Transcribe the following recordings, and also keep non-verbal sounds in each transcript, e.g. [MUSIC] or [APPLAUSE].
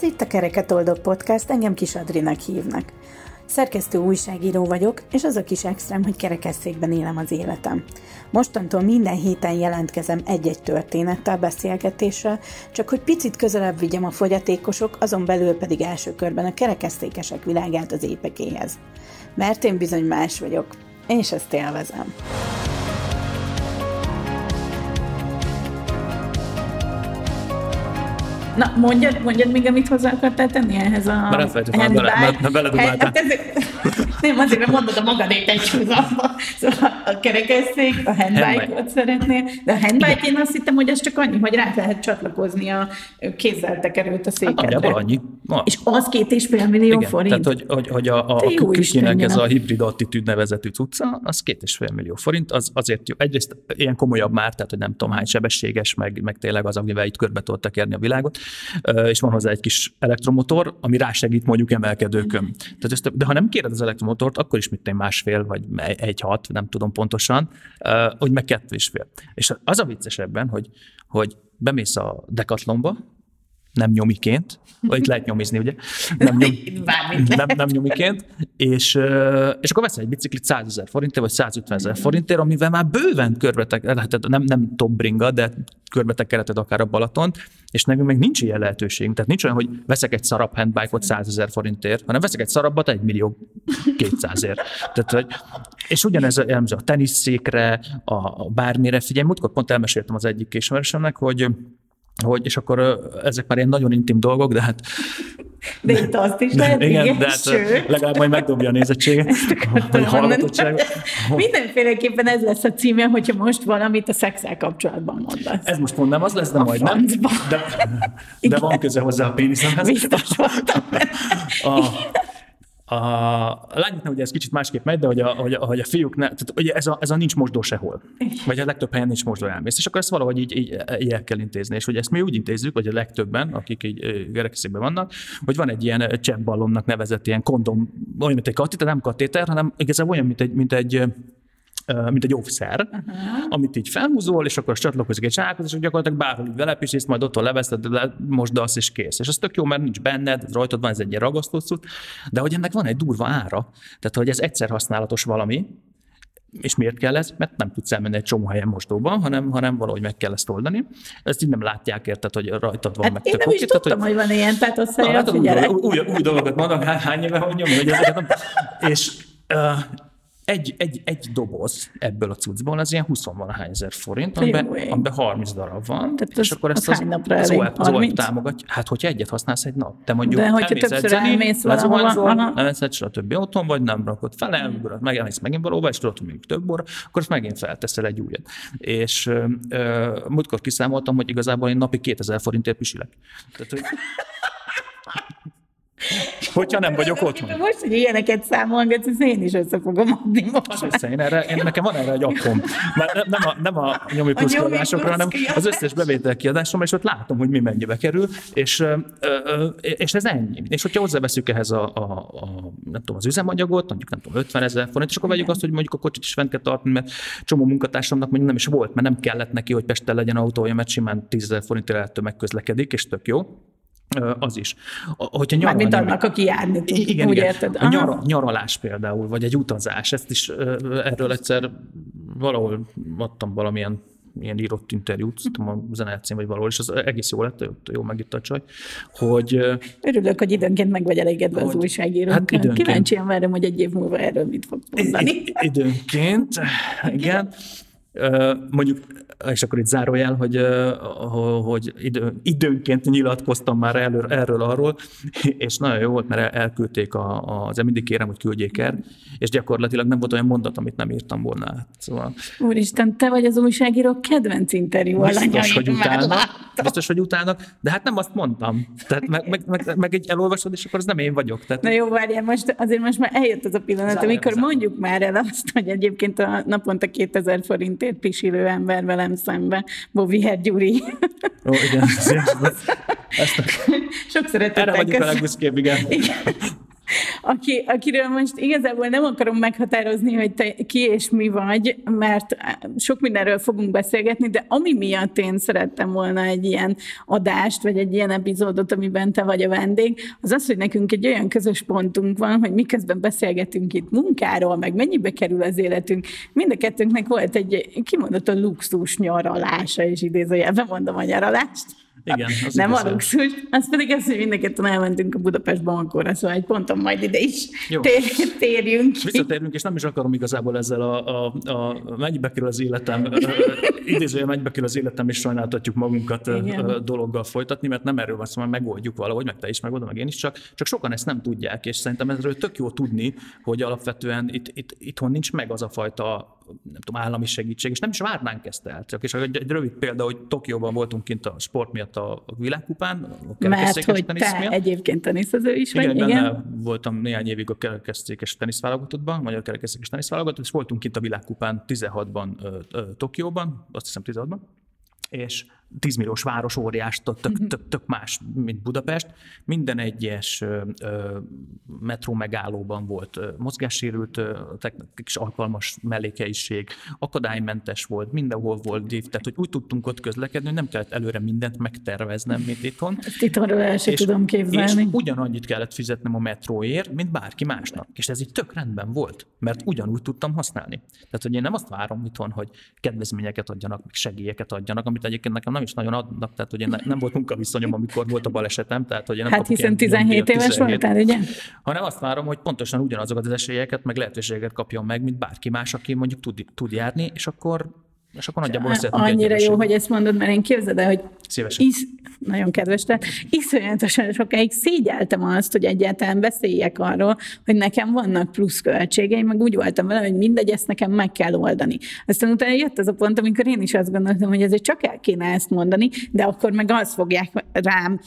Ez itt a Kereket Oldog Podcast, engem Kis Adrinak hívnak. Szerkesztő újságíró vagyok, és az a kis extrém, hogy kerekesszékben élem az életem. Mostantól minden héten jelentkezem egy-egy történettel, beszélgetéssel, csak hogy picit közelebb vigyem a fogyatékosok, azon belül pedig első körben a kerekesszékesek világát az épekéhez. Mert én bizony más vagyok, és ezt élvezem. Na, mondjad, mondjad még, amit hozzá akartál tenni ehhez a Már elfelejtettem, mert bele, mert beledumáltál. Hát nem, azért, mert mondod a magadét egy húzamba. Szóval a kerekesszék, a handbike-ot szeretnél, de a handbike én azt hittem, hogy ez csak annyi, hogy rá lehet csatlakozni a kézzel tekerőt a székedre. Hát annyi. Ma. És az két és fél millió Igen, forint. Tehát, hogy, hogy, hogy a, a, a Kükinek ez a hibrid attitűd nevezetű cucca, az két és fél millió forint, az azért jó. Egyrészt ilyen komolyabb már, tehát hogy nem tudom hány sebességes, meg, meg tényleg az, amivel itt körbe tudod tekerni a világot és van hozzá egy kis elektromotor, ami rásegít mondjuk emelkedőkön. Tehát ezt, de ha nem kéred az elektromotort, akkor is mit másfél, vagy egy hat, nem tudom pontosan, hogy meg kettő és fél. És az a vicces ebben, hogy, hogy bemész a dekatlomba, nem nyomiként, vagy itt lehet nyomizni, ugye? Nem, nyom, [LAUGHS] nem, nem nyomiként, és, és akkor veszel egy biciklit 100 ezer forintért, vagy 150 ezer forintért, amivel már bőven körbetek, hát nem, nem top bringa, de körbetekereted akár a Balatont, és nekünk meg nincs ilyen lehetőségünk. Tehát nincs olyan, hogy veszek egy szarab handbike-ot 100 ezer forintért, hanem veszek egy szarabbat egy millió 200-ért. Tehát, hogy, és ugyanez a, a teniszszékre, a, a bármire, figyelj, múltkor pont elmeséltem az egyik ismerősömnek, hogy hogy, és akkor ezek már ilyen nagyon intim dolgok, de hát... De itt azt is lehet, igen, igen de hát sőt. legalább majd megdobja a nézettséget, vagy hallgatottságot. [LAUGHS] Mindenféleképpen ez lesz a címe, hogyha most valamit a szexel kapcsolatban mondasz. Ez most mondanám, az lesz, de majd nem. De, de van köze hozzá a péniszemhez. Biztos voltam. A, a lányoknál ugye ez kicsit másképp megy, de hogy a, hogy a, hogy a fiúk, ne, tehát ugye ez a, ez a nincs mosdó sehol. Vagy a legtöbb helyen nincs mosdó elmész. És akkor ezt valahogy így, így, így el kell intézni. És hogy ezt mi úgy intézzük, hogy a legtöbben, akik így gyerekszékben vannak, hogy van egy ilyen cseppballonnak nevezett ilyen kondom, olyan, mint egy katéter, nem katéter, hanem igazából olyan, mint egy, mint egy mint egy offszer, uh-huh. amit így felhúzol, és akkor csatlakozik egy zsákhoz, és gyakorlatilag bárhol így velepítész, majd ott leveszed, le, most azt is kész. És ez tök jó, mert nincs benned, rajtad van, ez egy ilyen ragasztószút, de hogy ennek van egy durva ára, tehát hogy ez egyszer használatos valami, és miért kell ez? Mert nem tudsz elmenni egy csomó helyen mostóba, hanem, hanem valahogy meg kell ezt oldani. Ezt így nem látják, érted, hogy rajtad van hát meg én nem is tudtam, hogy, hogy van ilyen, tehát azt na, hát új, új, új, dolgokat mondok, hány éve mondjam, hogy ezeket nem... [LAUGHS] És uh, egy, egy, egy doboz ebből a cuccból az ilyen 20 valahány ezer forint, amiben, amiben 30 darab van, Tehát és az, akkor ezt az, az, az, OEP, az OEP támogatja. Hát, hogyha egyet használsz egy nap, te mondjuk De hogyha többször elmész valahova, elmész stb. otthon vagy nem rakod fel, elugrod, megelmész megint valóban, és tudod, hogy mondjuk több óra, akkor azt megint felteszel egy újat. És uh, múltkor kiszámoltam, hogy igazából én napi 2000 forintért pisilek. Tehát, hogy Hogyha nem vagyok otthon. Most, hogy ilyeneket számolgatsz, ezt én is össze fogom adni most. Össze, én erre, én, nekem van erre egy appom. Már nem a, nem a nyomi plusz kiadásokra, hanem az összes bevétel kiadásomra, és ott látom, hogy mi mennyibe kerül, és, és ez ennyi. És hogyha hozzáveszünk ehhez a, a, a, nem tudom, az üzemanyagot, mondjuk nem tudom, 50 ezer forint, és akkor vegyük azt, hogy mondjuk a kocsit is fent kell tartani, mert csomó munkatársamnak mondjuk nem is volt, mert nem kellett neki, hogy Pesten legyen autója, mert simán 10 ezer forintért megközlekedik, és tök jó az is. Hogyha nyaralni, Mármint annak, aki járni tud, igen, úgy igen. érted? A nyar, nyaralás például, vagy egy utazás, ezt is erről egyszer valahol adtam valamilyen ilyen írott interjút, a zenelcén vagy valahol, és az egész jó lett, jó megírt a csaj, hogy... Örülök, hogy időnként meg vagy elégedve az újságírókkal. Hát időnként. Kíváncsian várom, hogy egy év múlva erről mit fog mondani. Időnként, igen. Mondjuk és akkor itt zárójel, hogy, hogy idő, időnként nyilatkoztam már erről, erről arról, és nagyon jó volt, mert elküldték a, az mindig kérem, hogy küldjék el, és gyakorlatilag nem volt olyan mondat, amit nem írtam volna. Szóval... Úristen, te vagy az újságíró kedvenc interjú Biztos, hogy utána, biztos, hogy utána, de hát nem azt mondtam. Tehát meg, meg, meg, meg egy elolvasod, és akkor az nem én vagyok. Tehát... Na jó, várjál, most azért most már eljött az a pillanat, Zárján, amikor mondjuk már el azt, hogy egyébként a naponta 2000 forintért pisilő ember velem velem szembe, Boviher Gyuri. Ó, igen, a... Sok szeretettel Erre vagyunk a legbüszkébb, igen. igen. Aki, akiről most igazából nem akarom meghatározni, hogy te ki és mi vagy, mert sok mindenről fogunk beszélgetni, de ami miatt én szerettem volna egy ilyen adást, vagy egy ilyen epizódot, amiben te vagy a vendég, az az, hogy nekünk egy olyan közös pontunk van, hogy miközben beszélgetünk itt munkáról, meg mennyibe kerül az életünk, mind a kettőnknek volt egy a luxus nyaralása, és idézőjelben mondom a nyaralást igen, az Nem a luxus, az pedig az, hogy mindenketten elmentünk a Budapest bankóra, szóval egy ponton majd ide is tér, térjünk. Visszatérünk, és nem is akarom igazából ezzel a, a, a mennyibe kerül az életem, idézője mennyibe kerül az életem, és sajnáltatjuk magunkat Igen. dologgal folytatni, mert nem erről van szó, szóval megoldjuk valahogy, meg te is megoldom, meg én is, csak, csak sokan ezt nem tudják, és szerintem ezről tök jó tudni, hogy alapvetően itt, itt, itthon nincs meg az a fajta nem tudom, állami segítség, és nem is várnánk ezt el. Csak és egy, egy rövid példa, hogy Tokióban voltunk kint a sport miatt a világkupán, a Mert hogy te miatt. egyébként teniszező is vagy, igen? igen? voltam néhány évig a kerekesztékes teniszválogatottban, magyar kerekesztékes teniszválogatott, és voltunk kint a világkupán 16-ban Tokióban, azt hiszem 16-ban, és 10 milliós város óriás, tök, tök, tök, tök más, mint Budapest. Minden egyes metró megállóban volt mozgássérült, kis alkalmas mellékeiség, akadálymentes volt, mindenhol volt div, tehát hogy úgy tudtunk ott közlekedni, hogy nem kellett előre mindent megterveznem, mint itthon. Ezt itthonról el sem tudom képzelni. És ugyanannyit kellett fizetnem a metróért, mint bárki másnak. És ez így tök rendben volt, mert ugyanúgy tudtam használni. Tehát, hogy én nem azt várom itthon, hogy kedvezményeket adjanak, meg segélyeket adjanak, amit egyébként nekem nem is nagyon adnak, tehát hogy én nem volt munkaviszonyom, amikor volt a balesetem, tehát hogy én nem Hát hiszen 17 éves 17, voltál, ugye? Hanem azt várom, hogy pontosan ugyanazokat az esélyeket, meg lehetőségeket kapjon meg, mint bárki más, aki mondjuk tud, tud járni, és akkor és akkor nagyjából ezt Annyira jó, hogy ezt mondod, mert én képzeld el, hogy Szívesen. Is, nagyon kedves, tehát iszonyatosan sokáig szégyeltem azt, hogy egyáltalán beszéljek arról, hogy nekem vannak plusz költségeim, meg úgy voltam vele, hogy mindegy, ezt nekem meg kell oldani. Aztán utána jött az a pont, amikor én is azt gondoltam, hogy ezért csak el kéne ezt mondani, de akkor meg azt fogják rám,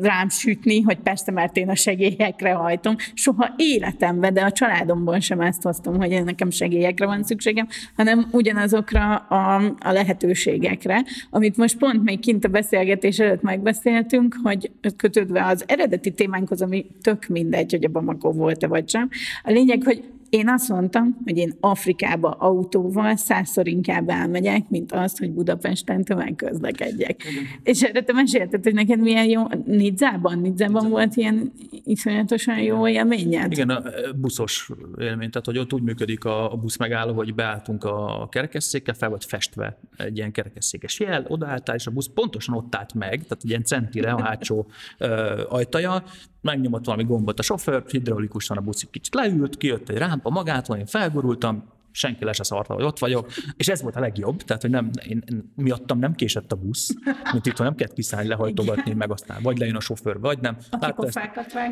rám sütni, hogy persze, mert én a segélyekre hajtom. Soha életemben, de a családomból sem ezt hoztam, hogy nekem segélyekre van szükségem, hanem ugyanazokra a, a lehetőségekre, amit most pont még kint a beszélgetés előtt megbeszéltünk, hogy kötődve az eredeti témánkhoz, ami tök mindegy, hogy a Bamako volt-e vagy sem. A lényeg, hogy én azt mondtam, hogy én Afrikába autóval százszor inkább elmegyek, mint azt, hogy Budapesten tömegközlekedjek. Igen. És erre te mesélted, hogy neked milyen jó, Nidzában, Nidzában volt ilyen iszonyatosan jó élményed? Igen, a buszos élmény, tehát hogy ott úgy működik a, busz megálló, hogy beálltunk a kerekesszékkel, fel volt festve egy ilyen kerekesszékes jel, odaálltál, és a busz pontosan ott állt meg, tehát egy ilyen centire a hátsó ö, ajtaja, megnyomott valami gombot a sofőr, hidraulikusan a busz kicsit leült, kijött egy rámpa magától, én felgurultam, senki le se szarta, hogy ott vagyok, és ez volt a legjobb, tehát hogy nem, én, én miattam nem késett a busz, mint itt, nem kellett kiszállni, lehajtogatni, meg aztán vagy lejön a sofőr, vagy nem. Látta ezt,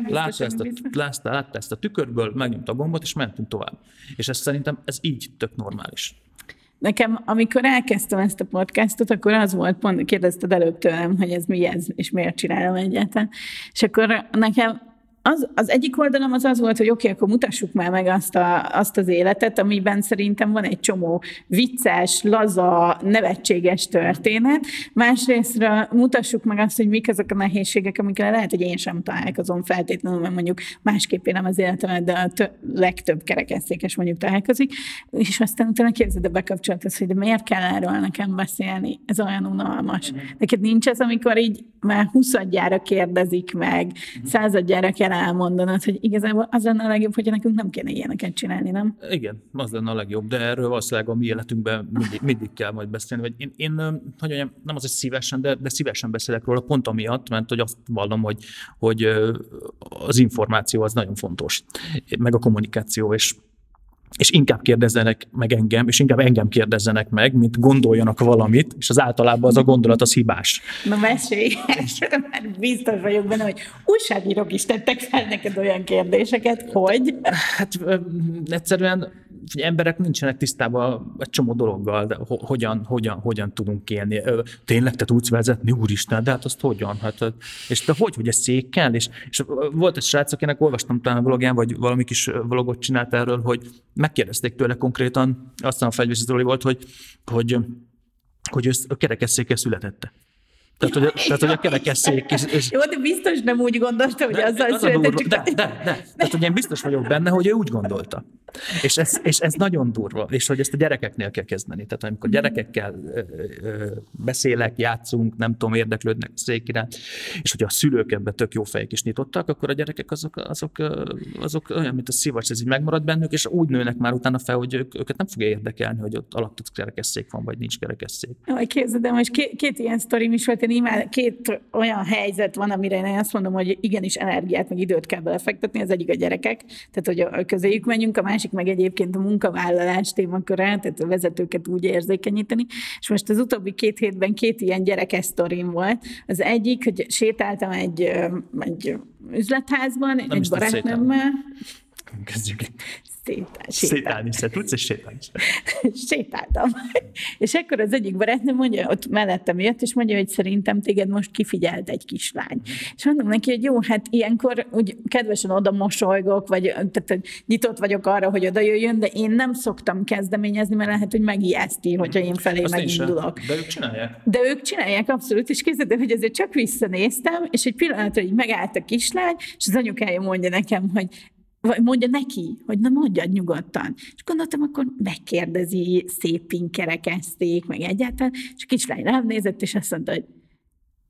látta, ezt a, látta, látta ezt a tükörből, megnyomta a gombot, és mentünk tovább. És ez szerintem ez így tök normális. Nekem, amikor elkezdtem ezt a podcastot, akkor az volt, pont kérdezted előbb tőlem, hogy ez mi ez, és miért csinálom egyáltalán. És akkor nekem az, az egyik oldalam az az volt, hogy oké, okay, akkor mutassuk már meg azt, a, azt az életet, amiben szerintem van egy csomó vicces, laza, nevetséges történet. Másrésztről mutassuk meg azt, hogy mik azok a nehézségek, amikkel lehet, hogy én sem találkozom feltétlenül, mert mondjuk másképp élem az életemet, de a tö- legtöbb kerekesszékes mondjuk találkozik. És aztán utána képzeld a bekapcsolatot, hogy de miért kell erről nekem beszélni? Ez olyan unalmas. Neked nincs ez, amikor így már huszadjára kérdezik meg, mhm. századjára kell elmondanod, hogy igazából az lenne a legjobb, hogyha nekünk nem kéne ilyeneket csinálni, nem? Igen, az lenne a legjobb, de erről valószínűleg a mi életünkben mindig, mindig kell majd beszélni. Vagy én, én hogy mondjam, nem az, hogy szívesen, de, de szívesen beszélek róla pont amiatt, mert hogy azt vallom, hogy, hogy az információ az nagyon fontos, meg a kommunikáció, és és inkább kérdezzenek meg engem, és inkább engem kérdezzenek meg, mint gondoljanak valamit, és az általában az a gondolat az hibás. Na mesélj, [LAUGHS] mert biztos vagyok benne, hogy újságírók is tettek fel neked olyan kérdéseket, hogy... Hát egyszerűen hogy emberek nincsenek tisztában egy csomó dologgal, de hogyan, hogyan, hogyan tudunk élni. Tényleg te tudsz vezetni, úristen, de hát azt hogyan? Hát, és de hogy, hogy ez székkel? És, és volt egy srác, akinek olvastam talán blogján, vagy valami kis vlogot csinált erről, hogy megkérdezték tőle konkrétan, aztán a fegyvészeti volt, hogy, hogy, hogy ő kerekesszékkel születette. Tehát, hogy, tehát, hogy a kerekesszék is... És... Jó, de biztos nem úgy gondolta, hogy de, azzal az született. Durva, de, de, de. Tehát, hogy én biztos vagyok benne, hogy ő úgy gondolta. És ez, és ez nagyon durva, és hogy ezt a gyerekeknél kell kezdeni. Tehát amikor mhm. gyerekekkel ö, ö, beszélek, játszunk, nem tudom, érdeklődnek a szék iránt, és hogy a szülők ebben tök jó fejek is nyitottak, akkor a gyerekek azok, azok, azok olyan, mint a szivacs, ez így megmarad bennük, és úgy nőnek már utána fel, hogy ők, őket nem fogja érdekelni, hogy ott alatt kerekesszék van, vagy nincs kerekesszék. Jaj, képzeld, de most két, két ilyen sztorim is volt, én imád, két olyan helyzet van, amire én azt mondom, hogy igenis energiát, meg időt kell belefektetni, az egyik a gyerekek, tehát hogy a közéjük menjünk, a másik meg egyébként a munkavállalás témaköre, tehát a vezetőket úgy érzékenyíteni. És most az utóbbi két hétben két ilyen gyerekes sztorim volt. Az egyik, hogy sétáltam egy, egy üzletházban, Nem egy barátnőmmel. Kezdjük sétál, sétálni se tudsz, és sétálni se. [LAUGHS] Sétáltam. és ekkor az egyik barátnőm mondja, ott mellettem jött, és mondja, hogy szerintem téged most kifigyelt egy kislány. És mondom neki, hogy jó, hát ilyenkor úgy kedvesen oda mosolygok, vagy tehát, nyitott vagyok arra, hogy oda jöjjön, de én nem szoktam kezdeményezni, mert lehet, hogy megijeszti, hogyha én felé Azt megindulok. De ők csinálják. De ők csinálják, abszolút, és képzeld, hogy azért csak visszanéztem, és egy pillanatra így megállt a kislány, és az anyukája mondja nekem, hogy vagy mondja neki, hogy na mondjad nyugodtan. És gondoltam, akkor megkérdezi, szép kerekezték, meg egyáltalán, és a kislány rám nézett, és azt mondta, hogy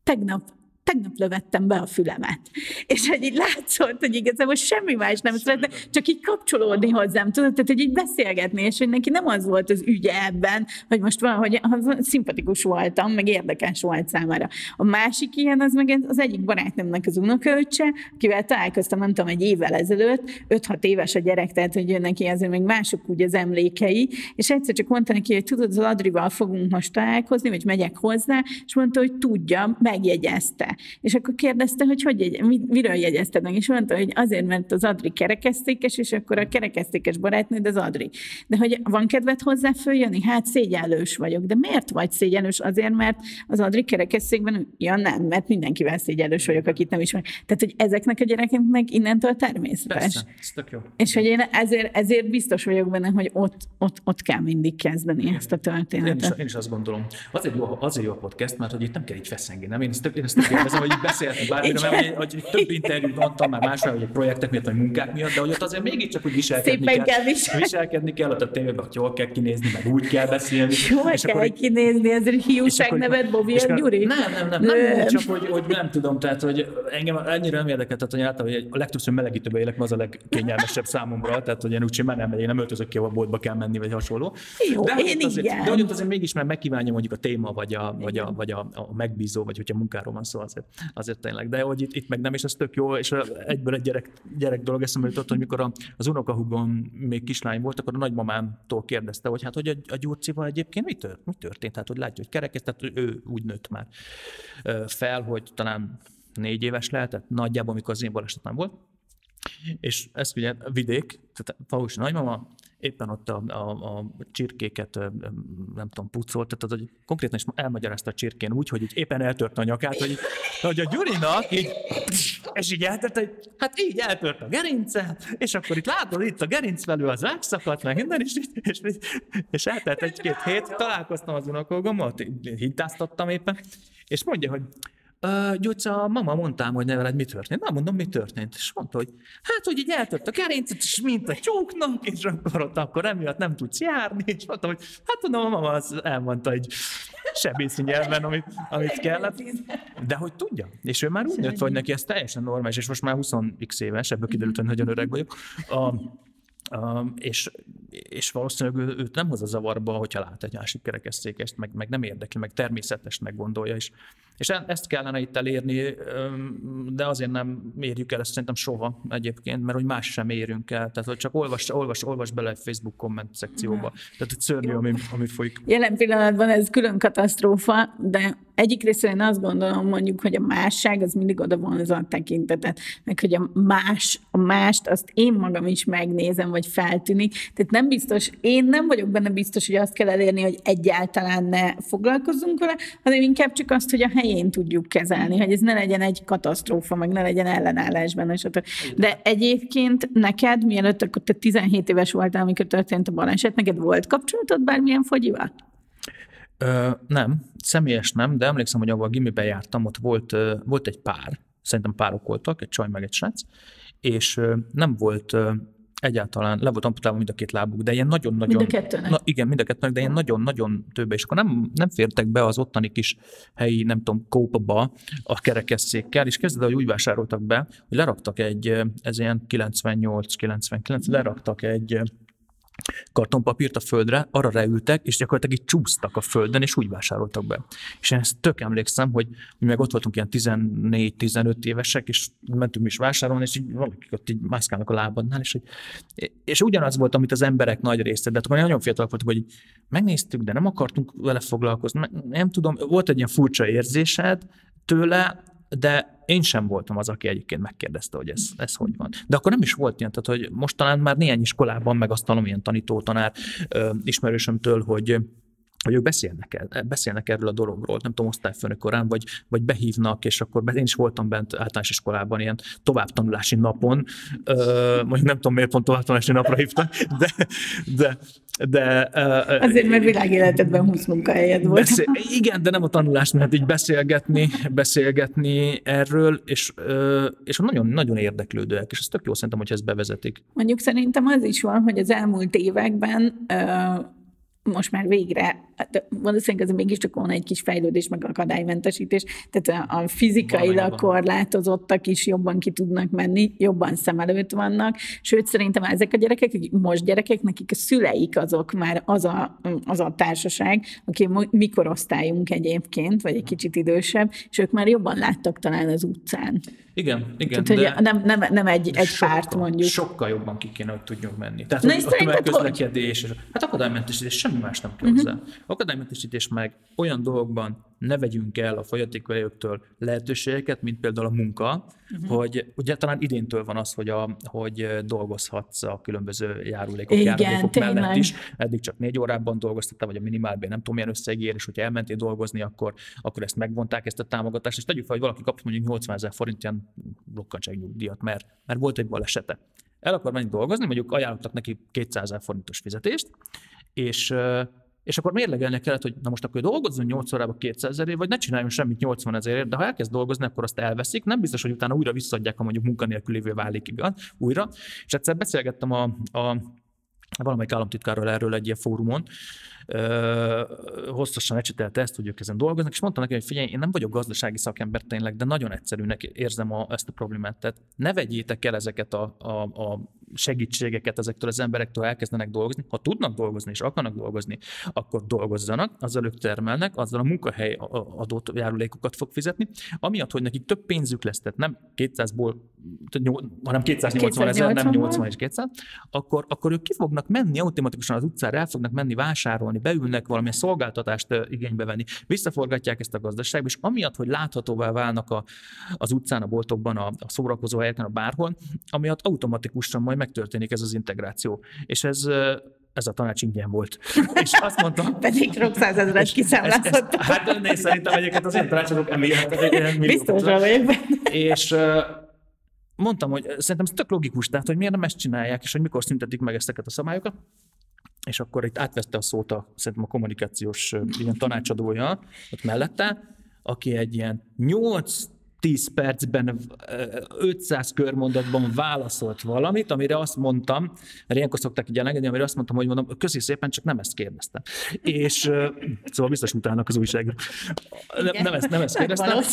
tegnap tegnap lövettem be a fülemet. És hogy így látszott, hogy igazából semmi más nem szeretne, csak így kapcsolódni hozzám, tudod, tehát hogy így beszélgetni, és hogy neki nem az volt az ügye ebben, hogy most valahogy szimpatikus voltam, meg érdekes volt számára. A másik ilyen, az meg az egyik barátnőmnek az unokaöccse, akivel találkoztam, nem tudom, egy évvel ezelőtt, 5-6 éves a gyerek, tehát hogy neki azért még mások úgy az emlékei, és egyszer csak mondta neki, hogy tudod, az Adrival fogunk most találkozni, vagy megyek hozzá, és mondta, hogy tudja, megjegyezte. És akkor kérdezte, hogy, hogy jegy, miről jegyezted meg, és mondta, hogy azért, mert az Adri kerekesztékes, és akkor a kerekesztékes barátnőd az Adri. De hogy van kedved hozzá följönni? Hát szégyellős vagyok. De miért vagy szégyellős? Azért, mert az Adri kerekesszékben, ja nem, mert mindenkivel szégyellős vagyok, akit nem ismer. Tehát, hogy ezeknek a gyerekeknek innentől természetes. Persze, ez tök jó. És hogy én ezért, ezért biztos vagyok benne, hogy ott, ott, ott kell mindig kezdeni Igen. ezt a történetet. Én is, én is azt gondolom. Azért jó, azért jó a podcast, mert hogy itt nem kell így feszengni, nem? Én ezt, én ezt kérdezem, hogy így beszélhetünk bármire, mert hogy, hogy több interjút adtam már másra, hogy projektek miatt, vagy munkák miatt, de hogy ott azért mégiscsak úgy viselkedni Szépen kell. kell viselkedni kell, ott a tévében, hogy jól kell kinézni, meg úgy kell beszélni. Jól és kell akkor, kinézni, ez egy hiúság neved, Bobby Gyuri? Nem, nem, nem, nem, nem, csak hogy, hogy nem tudom, tehát hogy engem ennyire nem érdekelt, tehát hogy általában hogy a legtöbbször melegítőbe élek, az a legkényelmesebb számomra, tehát hogy én úgy simán nem én nem öltözök ki, a boltba kell menni, vagy hasonló. Jó, de, én azért, de hogy azért mégis már megkívánja mondjuk a téma, vagy a, vagy a, vagy a, a megbízó, vagy hogyha munkáról van szó, azért, azért tényleg. De hogy itt, itt meg nem, és ez tök jó, és egyből egy gyerek, gyerek dolog eszembe jutott, hogy mikor az unokahugom még kislány volt, akkor a nagymamámtól kérdezte, hogy hát hogy a, a Gyurcival egyébként mi, tört, mi történt? Hát, hogy látja, hogy kerekez, tehát ő úgy nőtt már fel, hogy talán négy éves lehetett, nagyjából, amikor az én balesetem volt. És ez ugye vidék, tehát falusi nagymama, éppen ott a, a, a csirkéket, nem tudom, pucolt, tehát hogy konkrétan is elmagyarázta a csirkén úgy, hogy így éppen eltört a nyakát, hogy, hogy a Gyurinak így, és így eltört, hogy hát így eltört a gerince, és akkor itt látod, itt a gerincvelő az megszakadt, meg minden, és, és, és, és eltelt egy-két hét, találkoztam az unokogommal, hintáztattam éppen, és mondja, hogy Gyurca, mama mondtam, hogy ne veled mi történt. Nem mondom, mi történt. És mondta, hogy hát, hogy így eltört a gerincet, és mint a tyúknak, és akkor ott akkor emiatt nem tudsz járni, és mondtam, hogy hát tudom, a mama az elmondta egy sebészi nyelven, amit, amit kellett. De hogy tudja. És ő már úgy nőtt, hogy neki ez teljesen normális, és most már 20x éves, ebből kiderült, hogy nagyon öreg vagyok. A, Um, és, és valószínűleg ő, őt nem hoz a zavarba, hogyha lát egy másik kerekesszékest, meg, meg nem érdekli, meg természetesnek gondolja, és, és e, ezt kellene itt elérni, de azért nem mérjük el ezt szerintem soha egyébként, mert hogy más sem érünk el, tehát hogy csak olvas, olvas, olvas bele egy Facebook komment szekcióba, tehát hogy szörnyű, ami, ami folyik. Jelen pillanatban ez külön katasztrófa, de egyik részről én azt gondolom mondjuk, hogy a másság az mindig oda van az a tekintetet, meg hogy a más, a mást azt én magam is megnézem, vagy feltűnik. Tehát nem biztos, én nem vagyok benne biztos, hogy azt kell elérni, hogy egyáltalán ne foglalkozzunk vele, hanem inkább csak azt, hogy a helyén tudjuk kezelni, hogy ez ne legyen egy katasztrófa, meg ne legyen ellenállás benne. De egyébként neked, mielőtt akkor te 17 éves voltál, amikor történt a baleset, neked volt kapcsolatod bármilyen fogyival? Ö, nem, személyes nem, de emlékszem, hogy ahol a gimibe jártam, ott volt, volt egy pár, szerintem párok voltak, egy csaj meg egy srác, és nem volt egyáltalán le volt amputálva mind a két lábuk, de ilyen nagyon-nagyon... Mind a kettőnek? Na, igen, mind a kettőnek, de ilyen nagyon-nagyon többe, és akkor nem, nem fértek be az ottani kis helyi, nem tudom, kópaba a kerekesszékkel, és kezdve, hogy úgy vásároltak be, hogy leraktak egy, ez ilyen 98-99, leraktak egy kartonpapírt a földre, arra reültek, és gyakorlatilag így csúsztak a földön, és úgy vásároltak be. És én ezt tök emlékszem, hogy mi meg ott voltunk ilyen 14-15 évesek, és mentünk is vásárolni, és így valakik ott így mászkálnak a lábadnál, és, hogy, és ugyanaz volt, amit az emberek nagy része, de akkor nagyon fiatalok voltunk, hogy megnéztük, de nem akartunk vele foglalkozni, nem tudom, volt egy ilyen furcsa érzésed tőle, de én sem voltam az, aki egyébként megkérdezte, hogy ez, ez hogy van. De akkor nem is volt ilyen, tehát hogy most talán már néhány iskolában meg azt tanulom ilyen tanító tanár ismerősömtől, hogy hogy ők beszélnek, el, beszélnek erről a dologról, nem tudom, osztályfőnök korán, vagy, vagy behívnak, és akkor én is voltam bent általános iskolában ilyen továbbtanulási napon, mondjuk nem tudom, miért pont továbbtanulási napra hívtak, de, de, de, uh, Azért, mert világéletedben 20 munkahelyed volt. Beszél, igen, de nem a tanulást, mert így beszélgetni, beszélgetni erről, és, uh, és nagyon, nagyon érdeklődőek, és ez tök jó szerintem, hogy ezt bevezetik. Mondjuk szerintem az is van, hogy az elmúlt években uh, most már végre, hát valószínűleg ez mégiscsak van egy kis fejlődés, meg akadálymentesítés, tehát a fizikailag korlátozottak is jobban ki tudnak menni, jobban szem előtt vannak, sőt szerintem ezek a gyerekek, most gyerekek, nekik a szüleik azok már az a, az a társaság, aki mikorosztályunk egyébként, vagy egy kicsit idősebb, és ők már jobban láttak talán az utcán. Igen, igen. Tehát, hogy nem, nem, nem egy, egy sokkal, párt mondjuk. Sokkal jobban ki kéne, hogy tudjunk menni. Tehát Na, a, a tömegközlekedés, hát akadálymentesítés, semmi más nem kell uh-huh. hozzá. Akadálymentesítés meg olyan dolgokban ne vegyünk el a fogyatékvelőktől lehetőségeket, mint például a munka, uh-huh. hogy ugye talán idéntől van az, hogy, a, hogy dolgozhatsz a különböző járulékok, Igen, járulékok tényleg. mellett is. Eddig csak négy órában dolgoztattál, vagy a minimálbén nem tudom milyen összegér, és hogyha elmentél dolgozni, akkor, akkor ezt megvonták, ezt a támogatást, és tegyük fel, hogy valaki kap mondjuk 80 ezer forint ilyen nyugdíjat, mert, mert volt egy balesete. El akar menni dolgozni, mondjuk ajánlottak neki 200 ezer forintos fizetést, és és akkor mérlegelnie kellett, hogy na most akkor dolgozzon 8 órába 200 ezerért, vagy ne csináljon semmit 80 ezerért, de ha elkezd dolgozni, akkor azt elveszik. Nem biztos, hogy utána újra visszaadják, ha mondjuk munkanélkülévé válik igaz, újra. És egyszer beszélgettem a, a valamelyik államtitkárral erről egy ilyen fórumon, hosszasan ecsetelte ezt, hogy ők ezen dolgoznak, és mondta neki, hogy figyelj, én nem vagyok gazdasági szakember tényleg, de nagyon egyszerűnek érzem a, ezt a problémát. Tehát ne vegyétek el ezeket a, a, a segítségeket ezektől az emberektől elkezdenek dolgozni. Ha tudnak dolgozni és akarnak dolgozni, akkor dolgozzanak, azzal ők termelnek, azzal a munkahely adott járulékokat fog fizetni. Amiatt, hogy nekik több pénzük lesz, tehát nem 200-ból, hanem 280 ezer, nem 80 és 200, akkor, akkor ők ki fognak menni automatikusan az utcára, el fognak menni vásárolni, beülnek valamilyen szolgáltatást igénybe venni, visszaforgatják ezt a gazdaságba, és amiatt, hogy láthatóvá válnak a, az utcán, a boltokban, a, a szórakozó helyeken, a bárhol, amiatt automatikusan majd megtörténik ez az integráció. És ez ez a tanács ingyen volt. És azt mondtam... [LAUGHS] Pedig sok százezeret kiszámlázottak. Hát de szerintem egyébként az ilyen tanácsadók emiatt Biztos vagyok És mondtam, hogy szerintem ez tök logikus, tehát hogy miért nem ezt csinálják, és hogy mikor szüntetik meg ezeket a szabályokat. És akkor itt átvette a szót a, szerintem a kommunikációs ilyen tanácsadója ott mellette, aki egy ilyen 8 10 percben 500 körmondatban válaszolt valamit, amire azt mondtam, mert ilyenkor szokták így elengedni, amire azt mondtam, hogy mondom, köszi szépen, csak nem ezt kérdeztem. És szóval biztos utálnak az újság. Nem, nem, ezt, nem ezt kérdeztem.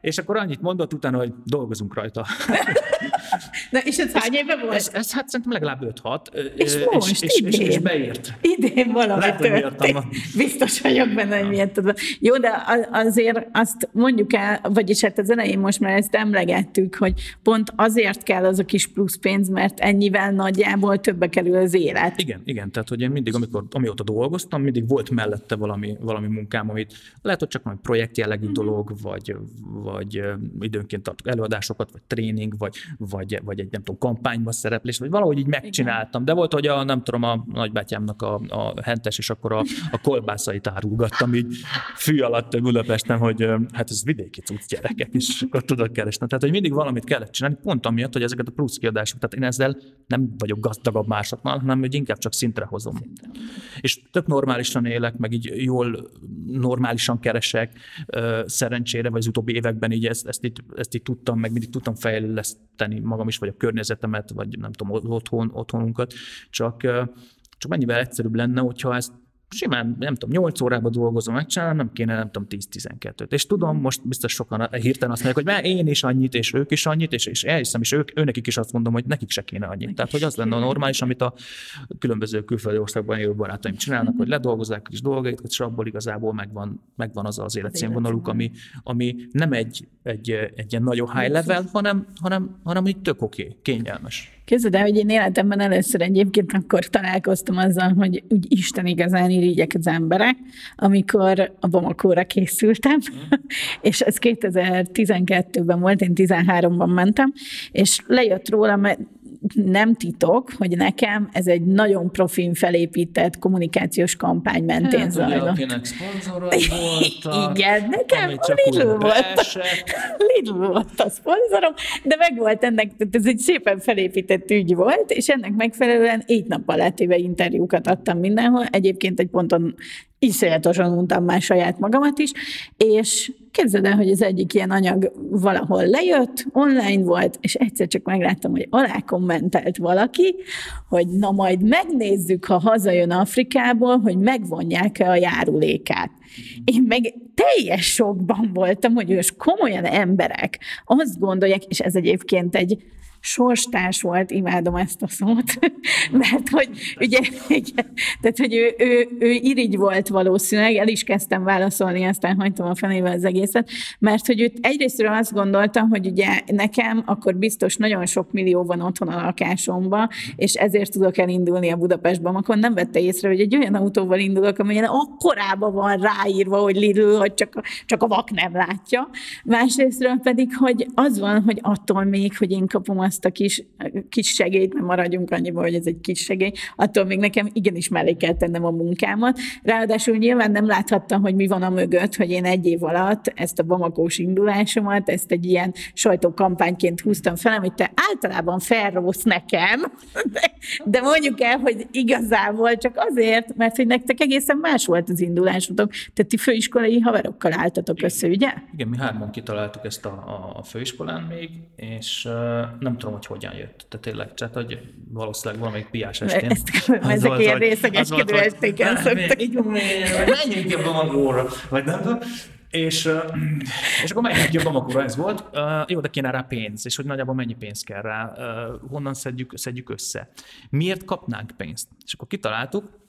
És akkor annyit mondott utána, hogy dolgozunk rajta. [LAUGHS] Na, és ez hány éve volt? Ez, ez hát szerintem legalább 5-6. És most, és, idén. És, és beírt. Idén valami Lehet, történt. Biztos vagyok benne, hogy miért tudom. Jó, de azért azt mondjuk el, vagyis hát az elején most már ezt emlegettük, hogy pont azért kell az a kis plusz pénz, mert ennyivel nagyjából többe kerül az élet. Igen, igen, tehát hogy én mindig, amikor, amióta dolgoztam, mindig volt mellette valami, valami munkám, amit lehet, hogy csak majd projektjellegű mm-hmm. dolog, vagy, vagy időnként tartok előadásokat, vagy tréning, vagy, vagy vagy, vagy egy nem tudom, kampányban szereplés, vagy valahogy így megcsináltam. De volt, hogy a, nem tudom, a nagybátyámnak a, a hentes, és akkor a, a kolbászait árulgattam így fű alatt Budapesten, hogy hát ez vidéki cucc gyerekek, és akkor tudok keresni. Tehát, hogy mindig valamit kellett csinálni, pont amiatt, hogy ezeket a plusz kiadások, tehát én ezzel nem vagyok gazdagabb másoknál, hanem hogy inkább csak szintre hozom. Szintre. És tök normálisan élek, meg így jól normálisan keresek, szerencsére, vagy az utóbbi években így ezt, ezt, így, ezt így tudtam, meg mindig tudtam fejleszteni magam is, vagy a környezetemet, vagy nem tudom, otthon, otthonunkat, csak, csak mennyivel egyszerűbb lenne, hogyha ezt simán, nem tudom, 8 órába dolgozom, megcsinálom, nem kéne, nem tudom, 10-12-t. És tudom, most biztos sokan hirtelen azt mondják, hogy már én is annyit, és ők is annyit, és, és elhiszem, és ők, őnekik is azt mondom, hogy nekik se kéne annyit. Tehát, hogy az lenne a normális, amit a különböző külföldi országban élő barátaim csinálnak, hogy ledolgozzák is dolgait, és abból igazából megvan, megvan az az életszínvonaluk, ami, ami nem egy, egy, egy ilyen nagyon high level, hanem, hanem, hanem egy tök oké, okay, kényelmes. Képzeld el, hogy én életemben először egyébként akkor találkoztam azzal, hogy úgy Isten igazán irigyek az emberek, amikor a Bamakóra készültem, mm. és ez 2012-ben volt, én 13-ban mentem, és lejött rólam nem titok, hogy nekem ez egy nagyon profin felépített kommunikációs kampány mentén hát, zajlott. [LAUGHS] voltak, Igen, nekem a Lidl volt. [LAUGHS] Lidl volt a szponzorom, de meg volt ennek, ez egy szépen felépített ügy volt, és ennek megfelelően egy nap alatt éve interjúkat adtam mindenhol. Egyébként egy ponton iszonyatosan untam már saját magamat is, és képzeld el, hogy az egyik ilyen anyag valahol lejött, online volt, és egyszer csak megláttam, hogy alá kommentelt valaki, hogy na majd megnézzük, ha hazajön Afrikából, hogy megvonják-e a járulékát. Én meg teljes sokban voltam, hogy ős komolyan emberek azt gondolják, és ez egyébként egy sorstárs volt, imádom ezt a szót, [LAUGHS] mert hogy ugye, tehát hogy ő, ő, ő irigy volt valószínűleg, el is kezdtem válaszolni, aztán hagytam a fenébe az egészet, mert hogy őt egyrésztről azt gondoltam, hogy ugye nekem akkor biztos nagyon sok millió van otthon a lakásomba, és ezért tudok elindulni a Budapestben, akkor nem vette észre, hogy egy olyan autóval indulok, amelyen akkorában van ráírva, hogy Lidl, hogy csak, a, csak a vak nem látja. Másrésztről pedig, hogy az van, hogy attól még, hogy én kapom a azt a kis, kis segélyt, mert maradjunk annyiba, hogy ez egy kis segély, attól még nekem igenis mellé kell tennem a munkámat. Ráadásul nyilván nem láthattam, hogy mi van a mögött, hogy én egy év alatt ezt a bamakós indulásomat, ezt egy ilyen sajtókampányként húztam fel, amit te általában felrósz nekem, de, de mondjuk el, hogy igazából csak azért, mert hogy nektek egészen más volt az indulásotok, tehát ti főiskolai haverokkal álltatok össze, ugye? Igen, mi hárman kitaláltuk ezt a, a főiskolán még, és uh, nem tudom, hogy hogyan jött. Tehát tényleg, tehát, hogy valószínűleg valamelyik piás estén. Ezt, ezek ilyen részegeskedő estéken szoktak. Menjünk ebbe magóra, vagy nem. És, és akkor menjünk a Bamakóra, ez volt. Uh, jó, de kéne rá pénz, és hogy nagyjából mennyi pénz kell rá, uh, honnan szedjük, szedjük össze. Miért kapnánk pénzt? És akkor kitaláltuk,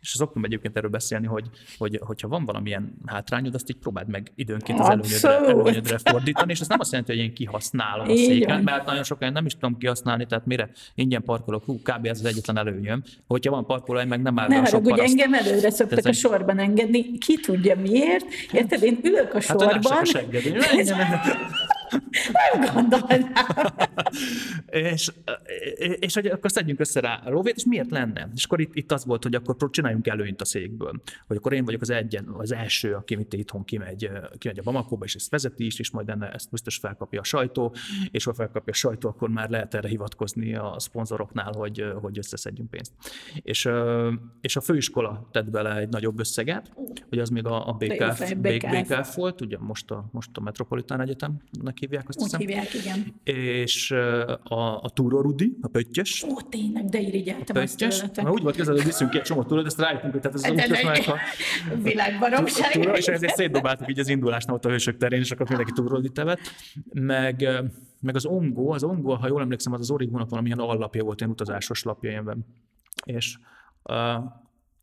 és szoktunk egyébként erről beszélni, hogy, hogy hogyha van valamilyen hátrányod, azt így próbáld meg időnként az előnyödre, előnyödre fordítani, és ez nem azt jelenti, hogy én kihasználom a széket, mert nagyon sokan nem is tudom kihasználni, tehát mire ingyen parkolok, hú, kb. ez az egyetlen előnyöm. Hogyha van parkoló, meg nem áll ne sok hogy engem előre szoktak a sorban engedni, ki tudja miért, érted, én ülök a sorban. Hát, nem gondolnám. és, és hogy akkor szedjünk össze rá a lóvét, és miért lenne? És akkor itt, itt az volt, hogy akkor csináljunk előnyt a székből. Hogy akkor én vagyok az egyen, az első, aki mit itthon kimegy, kimegy a Bamakóba, és ezt vezeti is, és majd enne ezt biztos felkapja a sajtó, és ha felkapja a sajtó, akkor már lehet erre hivatkozni a szponzoroknál, hogy, hogy összeszedjünk pénzt. És, és a főiskola tett bele egy nagyobb összeget, hogy az még a, a BKF, BKF, BKF volt, ugye most a, most a Metropolitán Egyetemnek hívják, azt Úgy hiszem. hívják, igen. És a, a Túró Rudi, a pöttyös. Ó, tényleg, de irigyeltem a pöttyös. Na, úgy volt kezdve, hogy viszünk ki egy csomó túrót, ezt rájöttünk, hogy tehát ez az útközben, meg a [LAUGHS] világbaromság. És ezért szétdobáltuk így az indulásnál ott a hősök terén, és akkor mindenki Túró tevet. Meg, meg az Ongo, az Ongo, ha jól emlékszem, az az Origónak valamilyen allapja volt, ilyen utazásos lapja ilyenben. És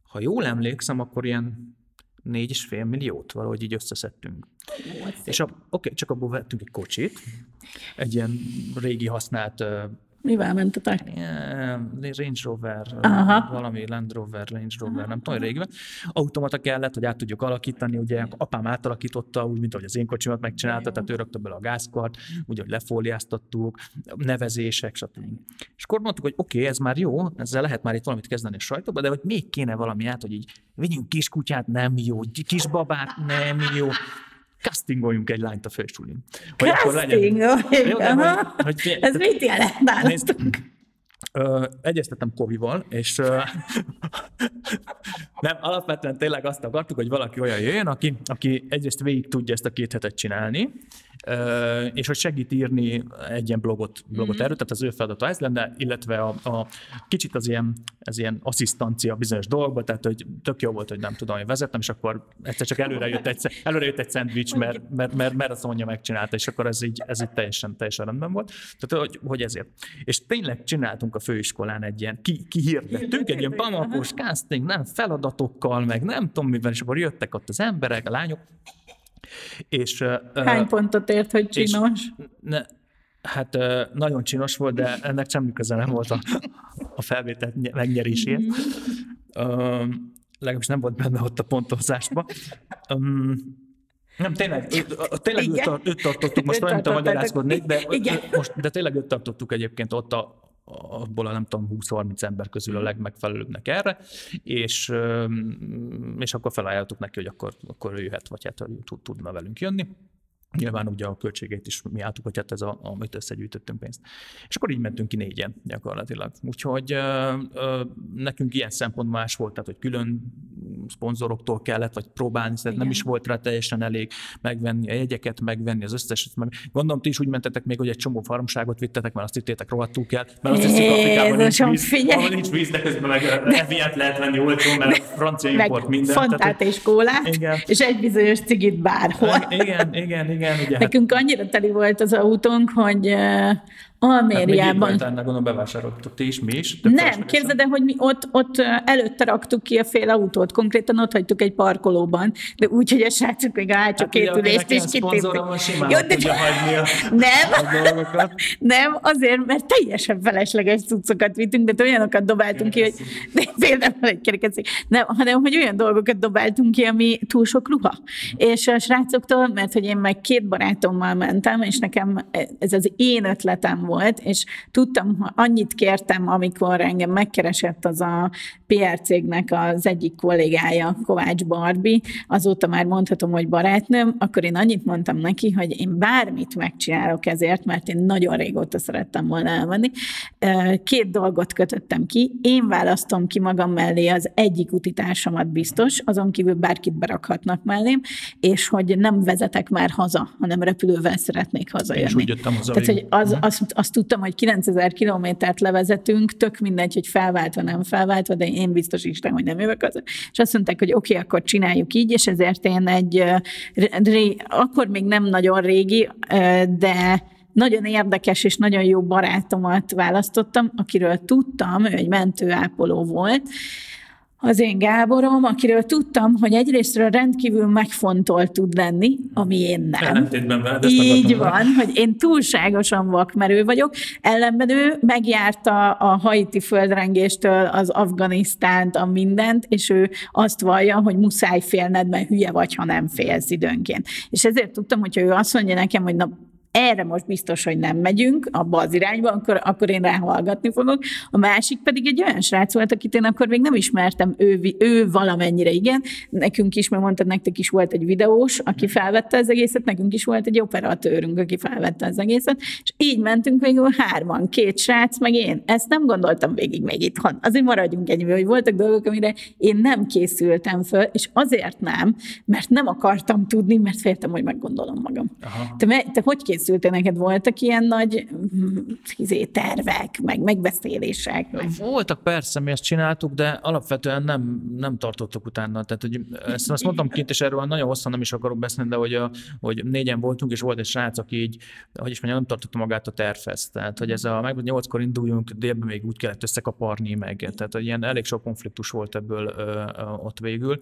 ha jól emlékszem, akkor ilyen négy és fél milliót valahogy így összeszedtünk. És a, oké, okay, csak abból vettünk egy kocsit, egy ilyen régi használt Mivel mentetek? Range Rover, Aha. valami Land Rover, Range Rover, Aha. nem tudom, régiben. Automata kellett, hogy át tudjuk alakítani, ugye apám átalakította, úgy, mint ahogy az én kocsimat megcsinálta, tehát ő rakta bele a gázkart, úgy, hogy lefóliáztattuk, nevezések, stb. És akkor mondtuk, hogy oké, okay, ez már jó, ezzel lehet már itt valamit kezdeni a sajtóba, de hogy még kéne valami át, hogy így vigyünk kiskutyát, nem jó, kisbabát, nem jó castingoljunk egy lányt a fősulin. Hogy akkor legyen. Jó, de, hogy, hogy, Ez mit jelent nálunk? egyeztettem Kovival, és [LAUGHS] nem, alapvetően tényleg azt akartuk, hogy valaki olyan jöjjön, aki, aki egyrészt végig tudja ezt a két hetet csinálni, és hogy segít írni egy ilyen blogot, blogot mm-hmm. erről, tehát az ő feladata ez lenne, illetve a, a kicsit az ilyen, ez ilyen asszisztancia bizonyos dolgokban, tehát hogy tök jó volt, hogy nem tudom, hogy vezettem, és akkor egyszer csak előre jött egy, előre jött egy szendvics, mert, mert, mert, mert az anyja megcsinálta, és akkor ez így, ez így teljesen, teljesen rendben volt. Tehát, hogy, hogy ezért. És tényleg csináltunk a főiskolán egy ilyen, ki, kihirdettünk, egy ilyen pamakos casting, nem feladatokkal, meg nem tudom mivel, és akkor jöttek ott az emberek, a lányok, és, Hány pontot ért, hogy csinos? Ne, hát nagyon csinos volt, de ennek semmi köze nem volt a, a felvétel megnyeréséhez. Mm-hmm. legalábbis nem volt benne ott a pontozásban. Um, nem, tényleg, tényleg őt, őt tartottuk, most nem tudom magyarázkodni, de, most, de tényleg őt tartottuk egyébként ott a, abból a nem tudom 20-30 ember közül a mhm. legmegfelelőbbnek erre, és, és akkor felajánlottuk neki, hogy akkor, akkor ő jöhet, vagy hát tudna velünk jönni. Nyilván ugye a költségét is mi álltuk, hogy hát ez a, amit összegyűjtöttünk pénzt. És akkor így mentünk ki négyen gyakorlatilag. Úgyhogy ö, ö, nekünk ilyen szempont más volt, tehát hogy külön szponzoroktól kellett, vagy próbálni, tehát nem is volt rá teljesen elég megvenni a jegyeket, megvenni az összeset. Meg. Gondolom, ti is úgy mentetek még, hogy egy csomó farmságot vittetek, mert azt hittétek rohadtul kell, mert azt hiszik Afrikában nincs víz, ahol nincs víz, de közben meg eviát lehet venni olcsó, mert a francia import minden. Fantát tehát, és kólát, igen. és egy bizonyos cigit bárhol. Igen, igen, igen. Ugye, Nekünk annyira teli volt az autónk, hogy Almériában. Hát még gondolom bevásároltuk ti is, mi is. Nem, képzeld el, hogy mi ott, ott előtte raktuk ki a fél autót, konkrétan ott hagytuk egy parkolóban, de úgy, hogy a srácok még a hátsó hát két ülést is kitépték. Jó, de hagyni a, nem, a nem, azért, mert teljesen felesleges cuccokat vittünk, de olyanokat dobáltunk ki, hogy de [LAUGHS] például egy kerekeszék, nem, hanem, hogy olyan dolgokat dobáltunk ki, ami túl sok ruha. És a srácoktól, mert hogy én meg két barátommal mentem, és nekem ez az én ötletem volt, és tudtam, annyit kértem, amikor engem megkeresett az a PR cégnek az egyik kollégája, Kovács Barbi, azóta már mondhatom, hogy barátnőm, akkor én annyit mondtam neki, hogy én bármit megcsinálok ezért, mert én nagyon régóta szerettem volna elmenni. Két dolgot kötöttem ki. Én választom ki magam mellé az egyik utitársamat biztos, azon kívül bárkit berakhatnak mellém, és hogy nem vezetek már haza, hanem repülővel szeretnék hazajönni. És úgy jöttem haza. Tehát, hogy az, azt, azt tudtam, hogy 9000 kilométert levezetünk, tök mindegy, hogy felváltva, nem felváltva, de én biztos Isten, hogy nem jövök az. És azt mondták, hogy oké, okay, akkor csináljuk így, és ezért én egy, akkor még nem nagyon régi, de nagyon érdekes és nagyon jó barátomat választottam, akiről tudtam, ő egy mentőápoló volt, az én Gáborom, akiről tudtam, hogy egyrésztről rendkívül megfontolt tud lenni, ami én nem. Veled, Így van, hogy én túlságosan vakmerő vagyok, ellenben ő megjárta a haiti földrengéstől az Afganisztánt, a mindent, és ő azt vallja, hogy muszáj félned, mert hülye vagy, ha nem félsz időnként. És ezért tudtam, hogyha ő azt mondja nekem, hogy na erre most biztos, hogy nem megyünk abba az irányba, akkor, akkor én ráhallgatni fogok. A másik pedig egy olyan srác volt, akit én akkor még nem ismertem, ő, ő valamennyire igen. Nekünk is, mert mondtad, nektek is volt egy videós, aki felvette az egészet, nekünk is volt egy operatőrünk, aki felvette az egészet, és így mentünk végül hárman, két srác, meg én. Ezt nem gondoltam végig még itthon. Azért maradjunk ennyi, hogy voltak dolgok, amire én nem készültem föl, és azért nem, mert nem akartam tudni, mert féltem, hogy meggondolom magam. Aha. Te, te hogy készültél? Készültél, neked voltak ilyen nagy izé, tervek, meg megbeszélések? Meg... Voltak persze, mi ezt csináltuk, de alapvetően nem, nem tartottuk utána. Tehát, hogy ezt, ezt mondtam kint, és erről nagyon hosszan nem is akarok beszélni, de hogy, a, hogy négyen voltunk, és volt egy srác, aki így, hogy is mondjam, nem tartotta magát a tervhez. Tehát, hogy ez a meg nyolckor induljunk, délben még úgy kellett összekaparni meg. Tehát, hogy ilyen elég sok konfliktus volt ebből ö, ö, ott végül.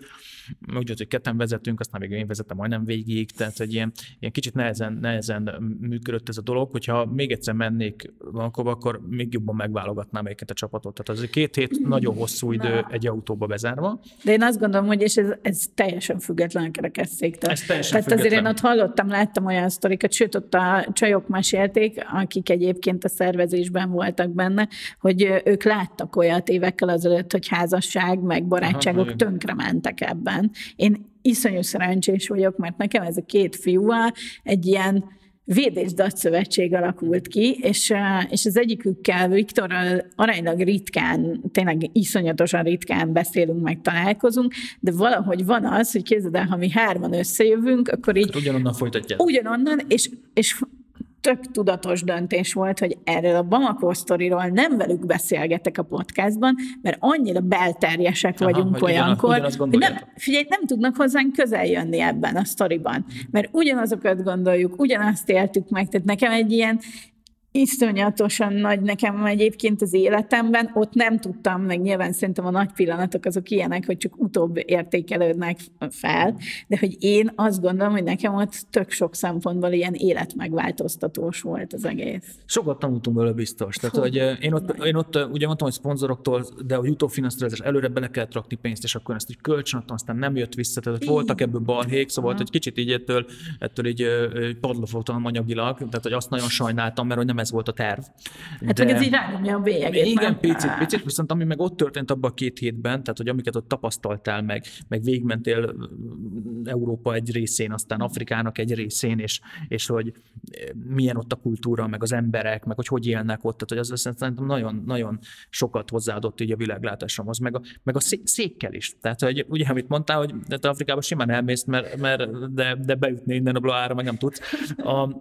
Úgy, hogy ketten vezetünk, aztán még én vezettem majdnem végig, tehát, hogy ilyen, ilyen kicsit nehezen, nehezen működött ez a dolog, hogyha még egyszer mennék Vankóba, akkor még jobban megválogatnám őket a csapatot. Tehát az két hét nagyon hosszú idő Na. egy autóba bezárva. De én azt gondolom, hogy és ez, ez teljesen független a kerekesszéktől. Ez teljesen Tehát független. azért én ott hallottam, láttam olyan sztorikat, sőt ott a csajok mesélték, akik egyébként a szervezésben voltak benne, hogy ők láttak olyat évekkel azelőtt, hogy házasság, meg barátságok Aha, tönkre mentek ebben. Én iszonyú szerencsés vagyok, mert nekem ez a két fiúval egy ilyen védés szövetség alakult ki, és, és az egyikükkel, Viktorral aránylag ritkán, tényleg iszonyatosan ritkán beszélünk, meg találkozunk, de valahogy van az, hogy képzeld el, ha mi hárman összejövünk, akkor így... Ugyanonnan folytatják. Ugyanonnan, és, és tök tudatos döntés volt, hogy erről a Bamako sztoriról nem velük beszélgetek a podcastban, mert annyira belterjesek Aha, vagyunk hogy olyankor, ugyanaz, hogy nem, figyelj, nem tudnak hozzánk közel jönni ebben a sztoriban, mert ugyanazokat gondoljuk, ugyanazt éltük meg, tehát nekem egy ilyen iszonyatosan nagy nekem egyébként az életemben, ott nem tudtam, meg nyilván szerintem a nagy pillanatok azok ilyenek, hogy csak utóbb értékelődnek fel, de hogy én azt gondolom, hogy nekem ott tök sok szempontból ilyen életmegváltoztatós volt az egész. Sokat tanultunk belőle biztos. Tehát, hogy én ott, én ott ugye mondtam, hogy szponzoroktól, de a utófinanszírozás előre bele kellett rakni pénzt, és akkor ezt így kölcsönadtam, aztán nem jött vissza, tehát voltak ebből balhék, szóval hogy kicsit így ettől, ettől így padlófogtam anyagilag, tehát hogy azt nagyon sajnáltam, mert hogy nem ez volt a terv. Hát De... meg ez így rányomja a bélyegét. Igen, nem? picit, picit, viszont ami meg ott történt abban a két hétben, tehát hogy amiket ott tapasztaltál meg, meg végmentél Európa egy részén, aztán Afrikának egy részén, és, és hogy milyen ott a kultúra, meg az emberek, meg hogy hogy élnek ott, tehát hogy az szerintem nagyon, nagyon sokat hozzáadott így a világlátásomhoz, meg a, meg a székkel is. Tehát, hogy ugye, amit mondtál, hogy te Afrikába simán elmész, mert, mert de, de beütni innen a bloára, meg nem tudsz, a,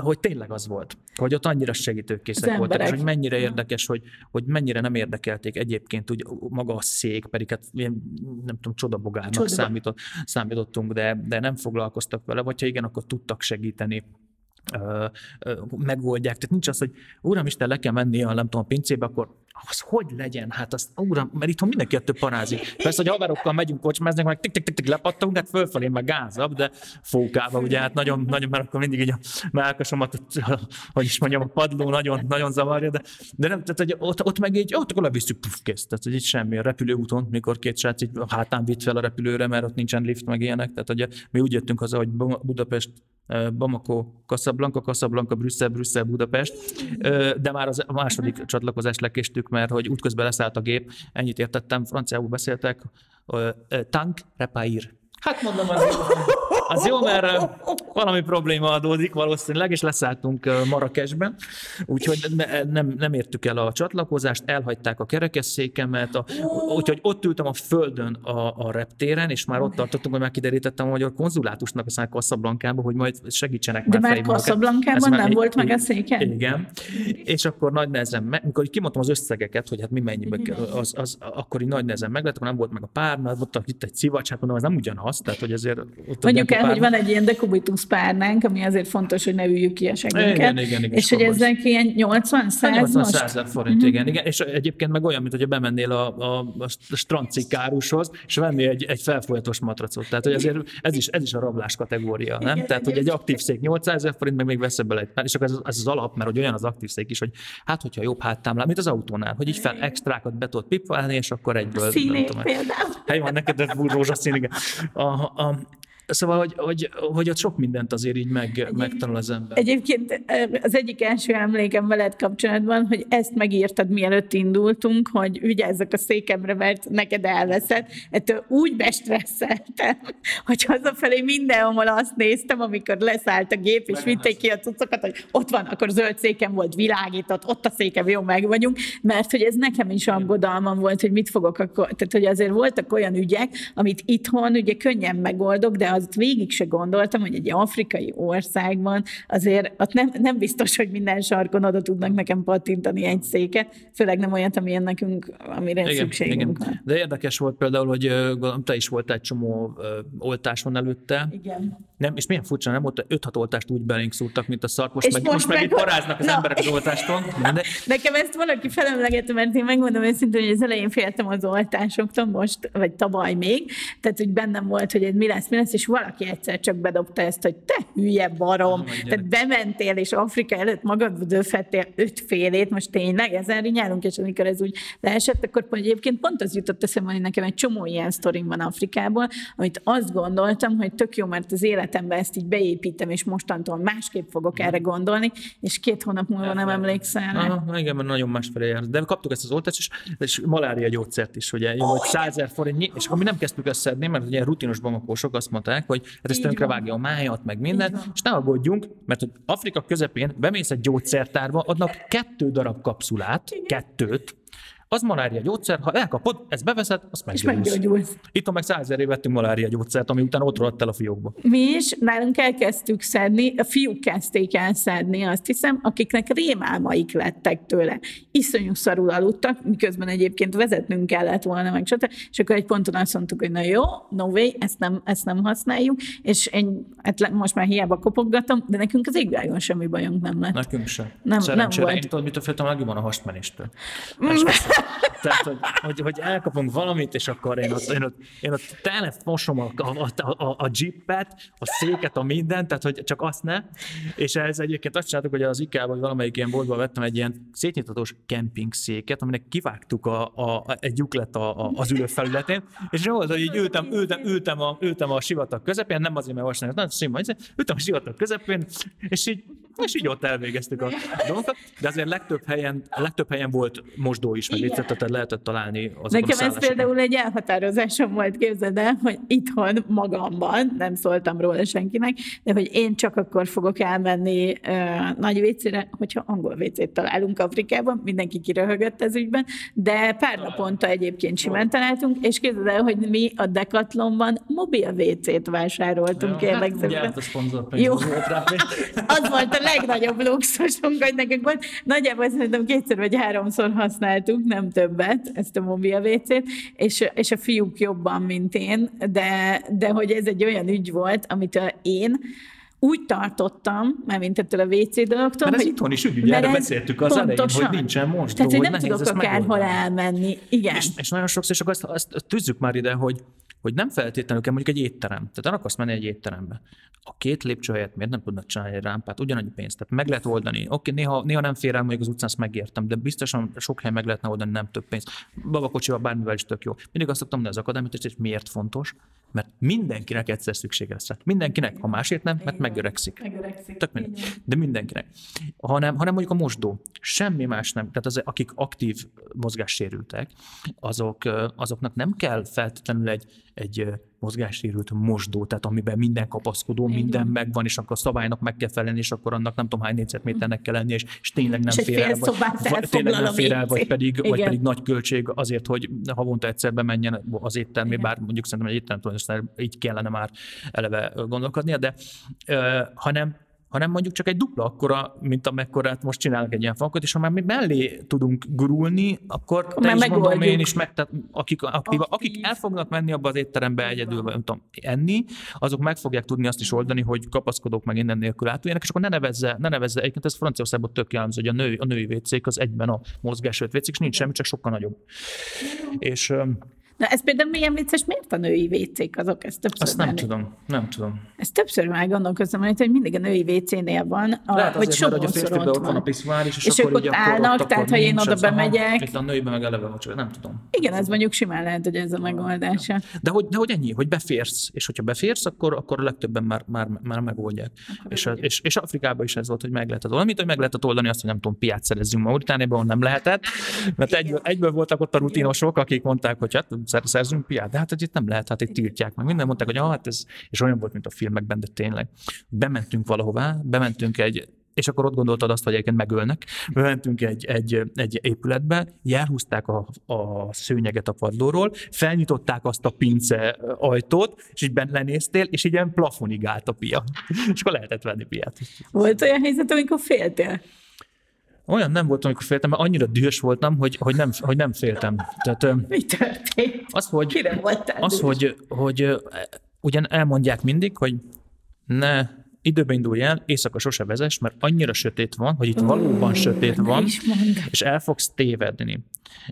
hogy tényleg az volt, hogy ott annyi annyira segítőkészek voltak, és hogy mennyire érdekes, hogy, hogy mennyire nem érdekelték egyébként úgy maga a szék, pedig hát ilyen, nem tudom, csodabogárnak Csoda. számított, számítottunk, de, de nem foglalkoztak vele, vagy ha igen, akkor tudtak segíteni megoldják. Tehát nincs az, hogy Uramisten, le kell menni a, nem tudom, a pincébe, akkor az hogy legyen? Hát az, uram, mert itthon mindenki több parázik. Persze, hogy haverokkal megyünk kocsmázni, meg tik tik tik tik lepattunk, hát fölfelé meg gázabb, de fókába, ugye, hát nagyon, nagyon, mert akkor mindig így a melkasomat, hogy is mondjam, a padló nagyon, nagyon zavarja, de, de nem, tehát, hogy ott, ott meg így, ott akkor levisszük, puf, kész. Tehát, hogy itt semmi a repülőúton, mikor két srác így hátán vitt fel a repülőre, mert ott nincsen lift, meg ilyenek. Tehát, hogy mi úgy jöttünk haza, hogy Budapest Bamako, Casablanca, Casablanca, Brüsszel, Brüsszel, Budapest, de már az második csatlakozást lekéstük, mert hogy útközben leszállt a gép, ennyit értettem, franciául beszéltek, tank repair. Hát mondom, az az jó, mert valami probléma adódik valószínűleg, és leszálltunk Marrakesben, úgyhogy ne, nem, nem értük el a csatlakozást, elhagyták a kerekesszékemet, a, úgyhogy ott ültem a földön a, a reptéren, és már ott tartottunk, hogy megkiderítettem a magyar konzulátusnak a Kasszablankába, hogy majd segítsenek De már Kasszablankában nem még, volt meg a széken? Igen. És akkor nagy nehezen, mikor kimondtam az összegeket, hogy hát mi mennyibe kell, az, az, akkor így nagy nehezen meg lett, akkor nem volt meg a pár, mert ott itt egy szivacs, hát mondom, az nem ugyanaz, tehát hogy azért ott Mondjuk el, hogy van egy ilyen dekubitus párnánk, ami azért fontos, hogy ne üljük ki a segünket. Igen, igen, igen, és hogy ezek ilyen 80 100 80 most? forint, uh-huh. igen, igen. És egyébként meg olyan, mint hogy bemennél a, a, a strandcikkárushoz, és vennél egy, egy felfolyatos matracot. Tehát, hogy azért ez is, ez is a rablás kategória, nem? Igen, Tehát, hogy egy aktív szék 800 ezer forint, meg még veszel bele egy és akkor ez, ez, az alap, mert hogy olyan az aktív szék is, hogy hát, hogyha jobb háttámlát, mint az autónál, hogy így fel extrákat be tudod pipálni, és akkor egyből. Színét például. Hely van neked, de rózsaszín, igen. A, a, Szóval, hogy, hogy, hogy ott sok mindent azért így meg, megtanul az ember. Egyébként az egyik első emlékem veled kapcsolatban, hogy ezt megírtad, mielőtt indultunk, hogy vigyázzak a székemre, mert neked elveszed. Ettől úgy bestresszeltem, hogy hazafelé mindenhol azt néztem, amikor leszállt a gép, és vitték ki a cuccokat, hogy ott van, akkor zöld székem volt, világított, ott a székem, jó, meg vagyunk, mert hogy ez nekem is aggodalmam volt, hogy mit fogok akkor, tehát hogy azért voltak olyan ügyek, amit itthon ugye könnyen megoldok, de azt végig se gondoltam, hogy egy afrikai országban azért ott nem, nem biztos, hogy minden sarkon oda tudnak nekem pattintani egy széket, főleg nem olyat, amilyen nekünk, amire igen, szükségünk igen. van. De érdekes volt például, hogy te is volt egy csomó oltáson előtte. Igen. Nem, és milyen furcsa, nem volt 5-6 oltást úgy belénk szúrtak, mint a szart, most, meg, most, most meg, meg itt paráznak az na. emberek az oltástól. De... [LAUGHS] Nekem ezt valaki felemlegette, mert én megmondom őszintén, hogy az elején féltem az oltásoktól most, vagy tavaly még, tehát hogy bennem volt, hogy mi lesz, mi lesz, és és valaki egyszer csak bedobta ezt, hogy te hülye barom, ah, tehát bementél, és Afrika előtt magad döfettél öt félét, most tényleg ezen rinyálunk, és amikor ez úgy leesett, akkor egyébként pont az jutott eszembe, hogy nekem egy csomó ilyen sztorim van Afrikából, amit azt gondoltam, hogy tök jó, mert az életemben ezt így beépítem, és mostantól másképp fogok erre gondolni, és két hónap múlva nem emlékszel. Aha, igen, mert nagyon másfelé jár. De kaptuk ezt az oltást, és, és malária gyógyszert is, ugye, oh, hogy 100 forint, és akkor mi nem kezdtük összedni, mert ugye rutinos bamakósok azt mondták, hogy hát ez tönkre vágja a májat, meg minden, és ne aggódjunk, mert hogy Afrika közepén bemész egy gyógyszertárba, adnak kettő darab kapszulát, kettőt, az malária gyógyszer, ha elkapod, ezt beveszed, azt meggyógyulsz. És meggyógyulsz. Itt meg százezeré vettünk malária gyógyszert, ami után ott rohadt el a fiókba. Mi is nálunk elkezdtük szedni, a fiúk kezdték el szedni, azt hiszem, akiknek rémálmaik lettek tőle. Iszonyú szarul aludtak, miközben egyébként vezetnünk kellett volna, meg stb. És akkor egy ponton azt mondtuk, hogy na jó, no way, ezt nem, ezt nem használjuk, és én hát most már hiába kopoggatom, de nekünk az égvágon semmi bajunk nem lett. Nekünk sem. Nem, nem volt. Én tudod, mitől féltem, legjobban a hastmenéstől. Tehát, hogy, hogy, hogy elkapunk valamit, és akkor én ott, én ott, én ott tele fosom a, a, a, a jeepet, a széket, a mindent, tehát hogy csak azt ne. És ez egyébként azt csináltuk, hogy az IKEA vagy valamelyik ilyen boltban vettem egy ilyen szétnyitatós kemping széket, aminek kivágtuk a, a, egy lyuklet a, a, az ülő felületén, és volt, hogy így ültem, ültem, ültem, a, ültem a sivatag közepén, nem azért, mert vasárnap, nagyon sima, ültem a sivatag közepén, és így, és így ott elvégeztük a dolgokat, de azért legtöbb helyen, legtöbb helyen volt mosdó is, meg tehát lehetett találni az Nekem ez például egy elhatározásom volt, képzeld el, hogy itthon magamban, nem szóltam róla senkinek, de hogy én csak akkor fogok elmenni uh, nagy vécére, hogyha angol vécét találunk Afrikában, mindenki kiröhögött ez ügyben, de pár naponta egyébként simán találtunk, és képzeld el, hogy mi a Decathlonban mobil vécét vásároltunk, ja, kérlek hát, Jó, [LAUGHS] az volt a legnagyobb luxusunk, hogy nekünk volt. Nagyjából szerintem kétszer vagy háromszor használtuk, nem többet, ezt a mobil WC-t, és, és a fiúk jobban, mint én, de, de hogy ez egy olyan ügy volt, amit én úgy tartottam, mert mint ettől a WC dologtól, mert ez hogy, itthon is ügy, ugye erre beszéltük az pontosan. elején, hogy nincsen most. Tehát, hogy nem tudok akárhol elmenni. Igen. És, és nagyon sokszor, és akkor azt, azt tűzzük már ide, hogy, hogy nem feltétlenül kell mondjuk egy étterem. Tehát el akarsz menni egy étterembe. A két lépcső helyett miért nem tudnak csinálni egy rámpát, ugyanannyi pénzt. Tehát meg lehet oldani. Oké, néha, néha nem fér el mondjuk az utcán, azt megértem, de biztosan sok hely meg lehetne oldani, nem több pénzt. Babakocsival bármivel is tök jó. Mindig azt szoktam mondani az akadémiát, és miért fontos, mert mindenkinek egyszer szüksége lesz rá. Mindenkinek, ha másért nem, mert megöregszik. Megöregszik. Tök minden. De mindenkinek. Hanem, hanem mondjuk a mosdó. Semmi más nem. Tehát az, akik aktív mozgássérültek, azok, azoknak nem kell feltétlenül egy, egy mozgássérült mosdó, tehát amiben minden kapaszkodó, Igen. minden megvan, és akkor a szabálynak meg kell felelni, és akkor annak nem tudom hány négyzetméternek kell lenni, és, és tényleg nem és fér el, vagy, vagy, tényleg nem fér el, vagy pedig, vagy pedig nagy költség azért, hogy havonta egyszer bemenjen az éttermé, bár mondjuk szerintem egy étterem így kellene már eleve gondolkodnia, de uh, hanem hanem mondjuk csak egy dupla akkora, mint amekkorát most csinálnak egy ilyen falkot, és ha már mi mellé tudunk gurulni, akkor te is mondom én is meg, tehát akik, akik, akik el fognak menni abba az étterembe egyedül, vagy nem tudom, enni, azok meg fogják tudni azt is oldani, hogy kapaszkodók meg innen nélkül átuljanak, és akkor ne nevezze, ne nevezze, egyébként ez Franciaországban tök jellemző, hogy a, nő, a női vécék az egyben a mozgásölt vécék, és nincs semmi, csak sokkal nagyobb. És Na ez például milyen vicces, miért a női WC-k azok? Ezt többször Azt nem már, tudom, nem tudom. Ezt többször már gondolkoztam, hogy mindig a női WC-nél van, a, Lehet hogy sok hogy a férfiben ott van a piszvár is, és, és akkor ők ott állnak, akkor, tehát ha én oda bemegyek. Itt a nőiben meg eleve van, nem tudom. Igen, ez mondjuk simán lehet, hogy ez a megoldása. De hogy, de hogy ennyi, hogy beférsz, és hogyha beférsz, akkor, akkor a legtöbben már, már, már megoldják. És, és, és, Afrikában is ez volt, hogy meg lehetett oldani. Mint, hogy meg lehetett oldani azt, hogy nem tudom, piát szerezzünk Mauritániában, nem lehetett, mert egyből, egyből voltak ott a rutinosok, akik mondták, hogy hát szerzünk piát de hát hogy itt nem lehet, hát itt tiltják meg. Minden mondták, hogy ah, hát ez, és olyan volt, mint a filmekben, de tényleg. Bementünk valahová, bementünk egy, és akkor ott gondoltad azt, hogy egyébként megölnek. Bementünk egy, egy, egy épületbe, elhúzták a, a szőnyeget a padlóról, felnyitották azt a pince ajtót, és így bent lenéztél, és így ilyen plafonig állt a pia. és akkor lehetett venni piát. Volt olyan helyzet, amikor féltél? Olyan nem voltam, amikor féltem, mert annyira dühös voltam, hogy, hogy, nem, hogy nem féltem. Tehát, Mi történt? Az, hogy, Kire voltál az, hogy, hogy ugyan elmondják mindig, hogy ne időben indulj el, éjszaka sose vezess, mert annyira sötét van, hogy itt oh, valóban sötét van, és el fogsz tévedni.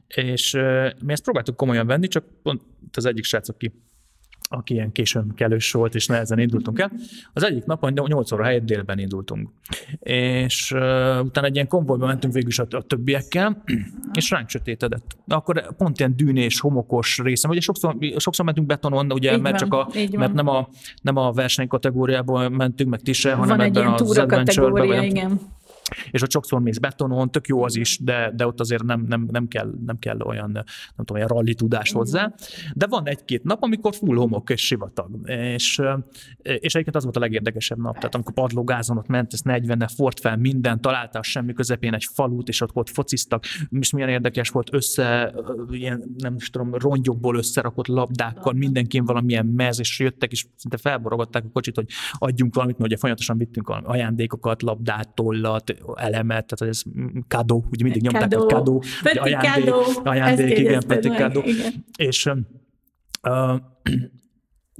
És uh, mi ezt próbáltuk komolyan venni, csak pont az egyik srác, aki aki ilyen későn kelős volt, és nehezen indultunk el. Az egyik napon 8 óra helyett délben indultunk. És uh, utána egy ilyen konvojba mentünk végül is a, a többiekkel, és ránk sötétedett. Akkor pont ilyen dűnés, homokos részem, ugye sokszor, sokszor mentünk betonon, ugye, mert van, csak a, mert nem a, nem a verseny kategóriából mentünk, meg ti se, hanem Van ebben egy az adventure igen és ott sokszor mész betonon, tök jó az is, de, de ott azért nem, nem, nem, kell, nem kell olyan, nem tudom, olyan ralli tudás hozzá. De van egy-két nap, amikor full homok és sivatag. És, és egyébként az volt a legérdekesebb nap. Tehát amikor padlógázon ott ment, ez 40 fort fel minden, találtál semmi közepén egy falut, és ott, ott fociztak, és milyen érdekes volt össze, ilyen, nem is tudom, rongyokból összerakott labdákkal, mindenkin valamilyen mez, és jöttek, és szinte felborogatták a kocsit, hogy adjunk valamit, mert ugye folyamatosan vittünk ajándékokat, labdát, tollat, elemet, tehát ez kadó, ugye mindig nyomták kadó. a kadó, ajándék, kadó. ajándék igen, peti kadó. És uh,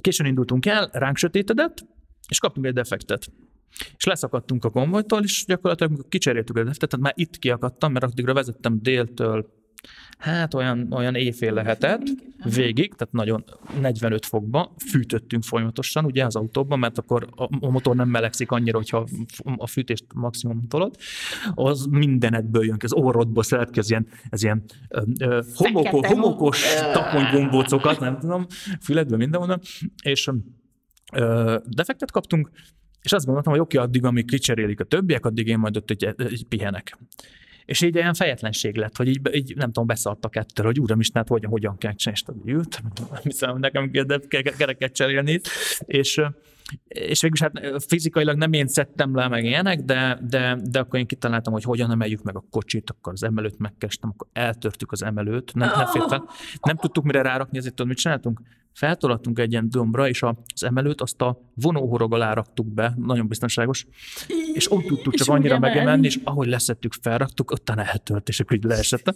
későn indultunk el, ránk sötétedett, és kaptunk egy defektet. És leszakadtunk a konvojtól, és gyakorlatilag kicseréltük a defektet, tehát már itt kiakadtam, mert addigra vezettem déltől Hát olyan, olyan éjfél lehetett végig, tehát nagyon 45 fokba fűtöttünk folyamatosan ugye az autóban, mert akkor a motor nem melegszik annyira, hogyha a fűtést maximum tolod. Az mindenetből jön, az orrodból szeret ez ilyen, ez ilyen ö, homoko, homokos taponygombócokat, nem tudom, füledből mindenhonnan, és ö, defektet kaptunk, és azt gondoltam, hogy oké, addig, amíg kicserélik a többiek, addig én majd ott egy, egy pihenek. És így olyan fejetlenség lett, hogy így, így nem tudom, beszartak ettől, hogy uram is, hát hogyan, hogyan kell csinálni, és ült, hiszem, nekem kereket cserélni, és és végülis hát fizikailag nem én szedtem le meg ilyenek, de, de, de akkor én kitaláltam, hogy hogyan emeljük meg a kocsit, akkor az emelőt megkestem, akkor eltörtük az emelőt, nem, nem félt fel. Nem tudtuk mire rárakni, ezért tudod, mit csináltunk? Feltolattunk egy ilyen dombra, és az emelőt azt a vonóhorog alá raktuk be, nagyon biztonságos, és ott tudtuk csak annyira megemelni, és ahogy leszettük, felraktuk, ottan eltört, és akkor így leesett.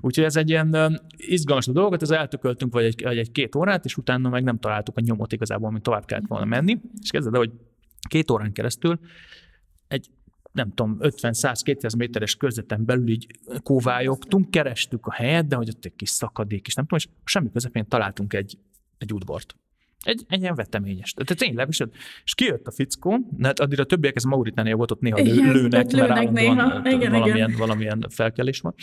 Úgyhogy ez egy ilyen izgalmas dolgot, ez eltököltünk vagy egy, egy, egy két órát, és utána meg nem találtuk a nyomot igazából, amit tovább kellett volna menni. És kezded, hogy két órán keresztül egy nem tudom, 50-100-200 méteres körzeten belül így kóvályogtunk, kerestük a helyet, de hogy ott egy kis szakadék, és nem tudom, és semmi közepén találtunk egy, egy udvart. Egy, egy ilyen veteményes. Tehát tényleg, és, és kijött a fickó, hát addig a többiek, ez Mauritánia volt, ott néha igen, lőnek, mert lőnek néha. Igen, valamilyen, igen. valamilyen felkelés van.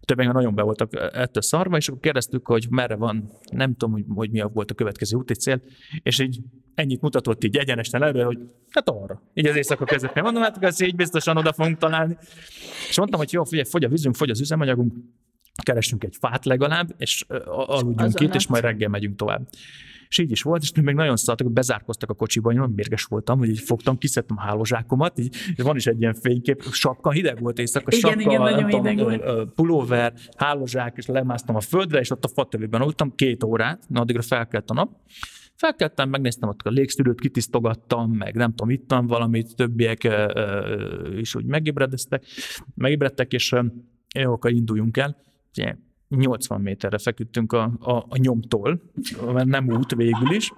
Többen nagyon be voltak ettől szarva, és akkor kérdeztük, hogy merre van, nem tudom, hogy, hogy mi volt a következő úti cél, és így ennyit mutatott így egyenesen előre, hogy hát arra. Így az éjszaka közepén. Mondom, hát ez így biztosan oda fogunk találni. És mondtam, hogy jó, figyelj, fogy a vízünk, fogy az üzemanyagunk, keressünk egy fát legalább, és aludjunk itt, és majd reggel megyünk tovább. És így is volt, és még nagyon szartak, bezárkoztak a kocsiba, én nagyon mérges voltam, hogy így fogtam, kiszedtem a hálózsákomat, így, és van is egy ilyen fénykép, sapka, hideg volt éjszaka, igen, sapka, igen, nagyon hideg volt. pulóver, hálózsák, és lemásztam a földre, és ott a fatövőben aludtam két órát, na addigra felkelt a nap, Felkeltem, megnéztem ott a légszűrőt, kitisztogattam, meg nem tudom, ittam valamit, többiek is úgy megébredeztek, megébredtek, és jó, akkor induljunk el. 80 méterre feküdtünk a, a, a nyomtól, mert nem út végül is,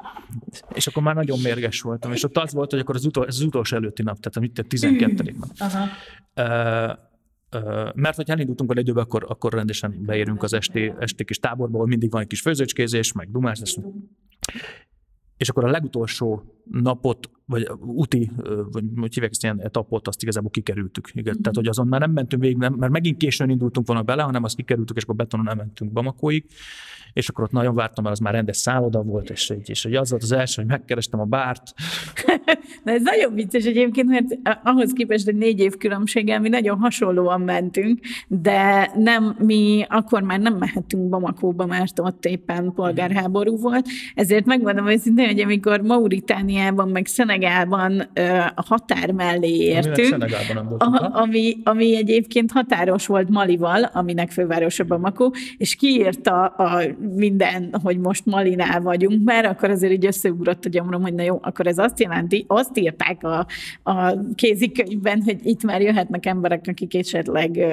és akkor már nagyon mérges voltam, és ott az volt, hogy akkor az, utol, az utolsó előtti nap, tehát itt a 12. nap. Uh, uh, mert hogyha elindultunk a időben, akkor, akkor rendesen beérünk az esti, esti kis táborba, ahol mindig van egy kis főzőcskézés, meg dumás, és akkor a legutolsó napot, vagy úti, vagy hogy hívják ezt ilyen etapot, azt igazából kikerültük. Igen. Mm-hmm. Tehát, hogy azon már nem mentünk végig, nem, mert megint későn indultunk volna bele, hanem azt kikerültük, és akkor betonon nem mentünk Bamakóig és akkor ott nagyon vártam, mert az már rendes szálloda volt, és, és hogy az volt az első, hogy megkerestem a bárt. [LAUGHS] Na ez nagyon vicces egyébként, mert ahhoz képest, hogy négy év különbséggel mi nagyon hasonlóan mentünk, de nem, mi akkor már nem mehetünk Bamakóba, mert ott éppen polgárháború volt, ezért megmondom őszintén, hogy amikor Mauritániában, meg Szenegálban a határ mellé értünk, a, ami, ami egyébként határos volt Malival, aminek fővárosa Bamako, és kiírta a minden, hogy most Malinál vagyunk, mert akkor azért így összeugrott a gyomrom, hogy na jó, akkor ez azt jelenti, azt írták a, a kézikönyvben, hogy itt már jöhetnek emberek, akik esetleg